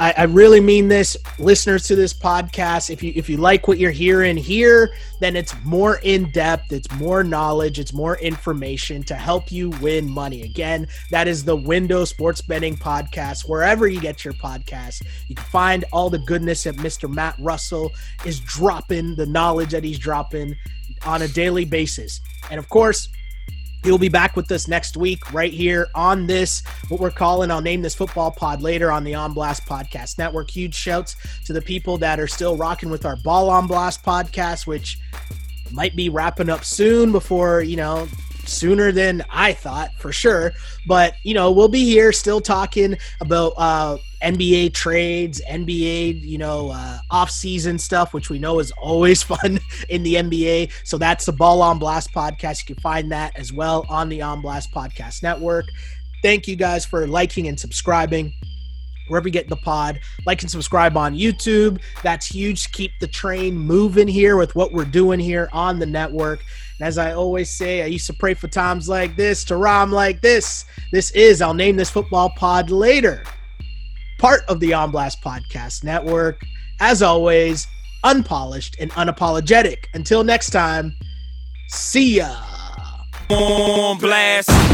I, I, really mean this, listeners to this podcast. If you if you like what you're hearing here, then it's more in depth, it's more knowledge, it's more information to help you win money. Again, that is the Window Sports Betting Podcast. Wherever you get your podcast, you can find all the goodness that Mr. Matt Russell is dropping, the knowledge that he's dropping on a daily basis. And of course, He'll be back with us next week, right here on this, what we're calling, I'll name this football pod later on the On Blast Podcast Network. Huge shouts to the people that are still rocking with our Ball on Blast podcast, which might be wrapping up soon before, you know, sooner than I thought for sure. But, you know, we'll be here still talking about uh, NBA trades, NBA, you know, uh, off-season stuff, which we know is always (laughs) fun in the NBA. So that's the Ball on Blast podcast. You can find that as well on the On Blast Podcast Network. Thank you guys for liking and subscribing wherever you get the pod. Like and subscribe on YouTube. That's huge. Keep the train moving here with what we're doing here on the network. And as I always say, I used to pray for times like this, to rhyme like this. This is, I'll name this football pod later part of the On Blast Podcast Network. As always, unpolished and unapologetic. Until next time, see ya. On blast.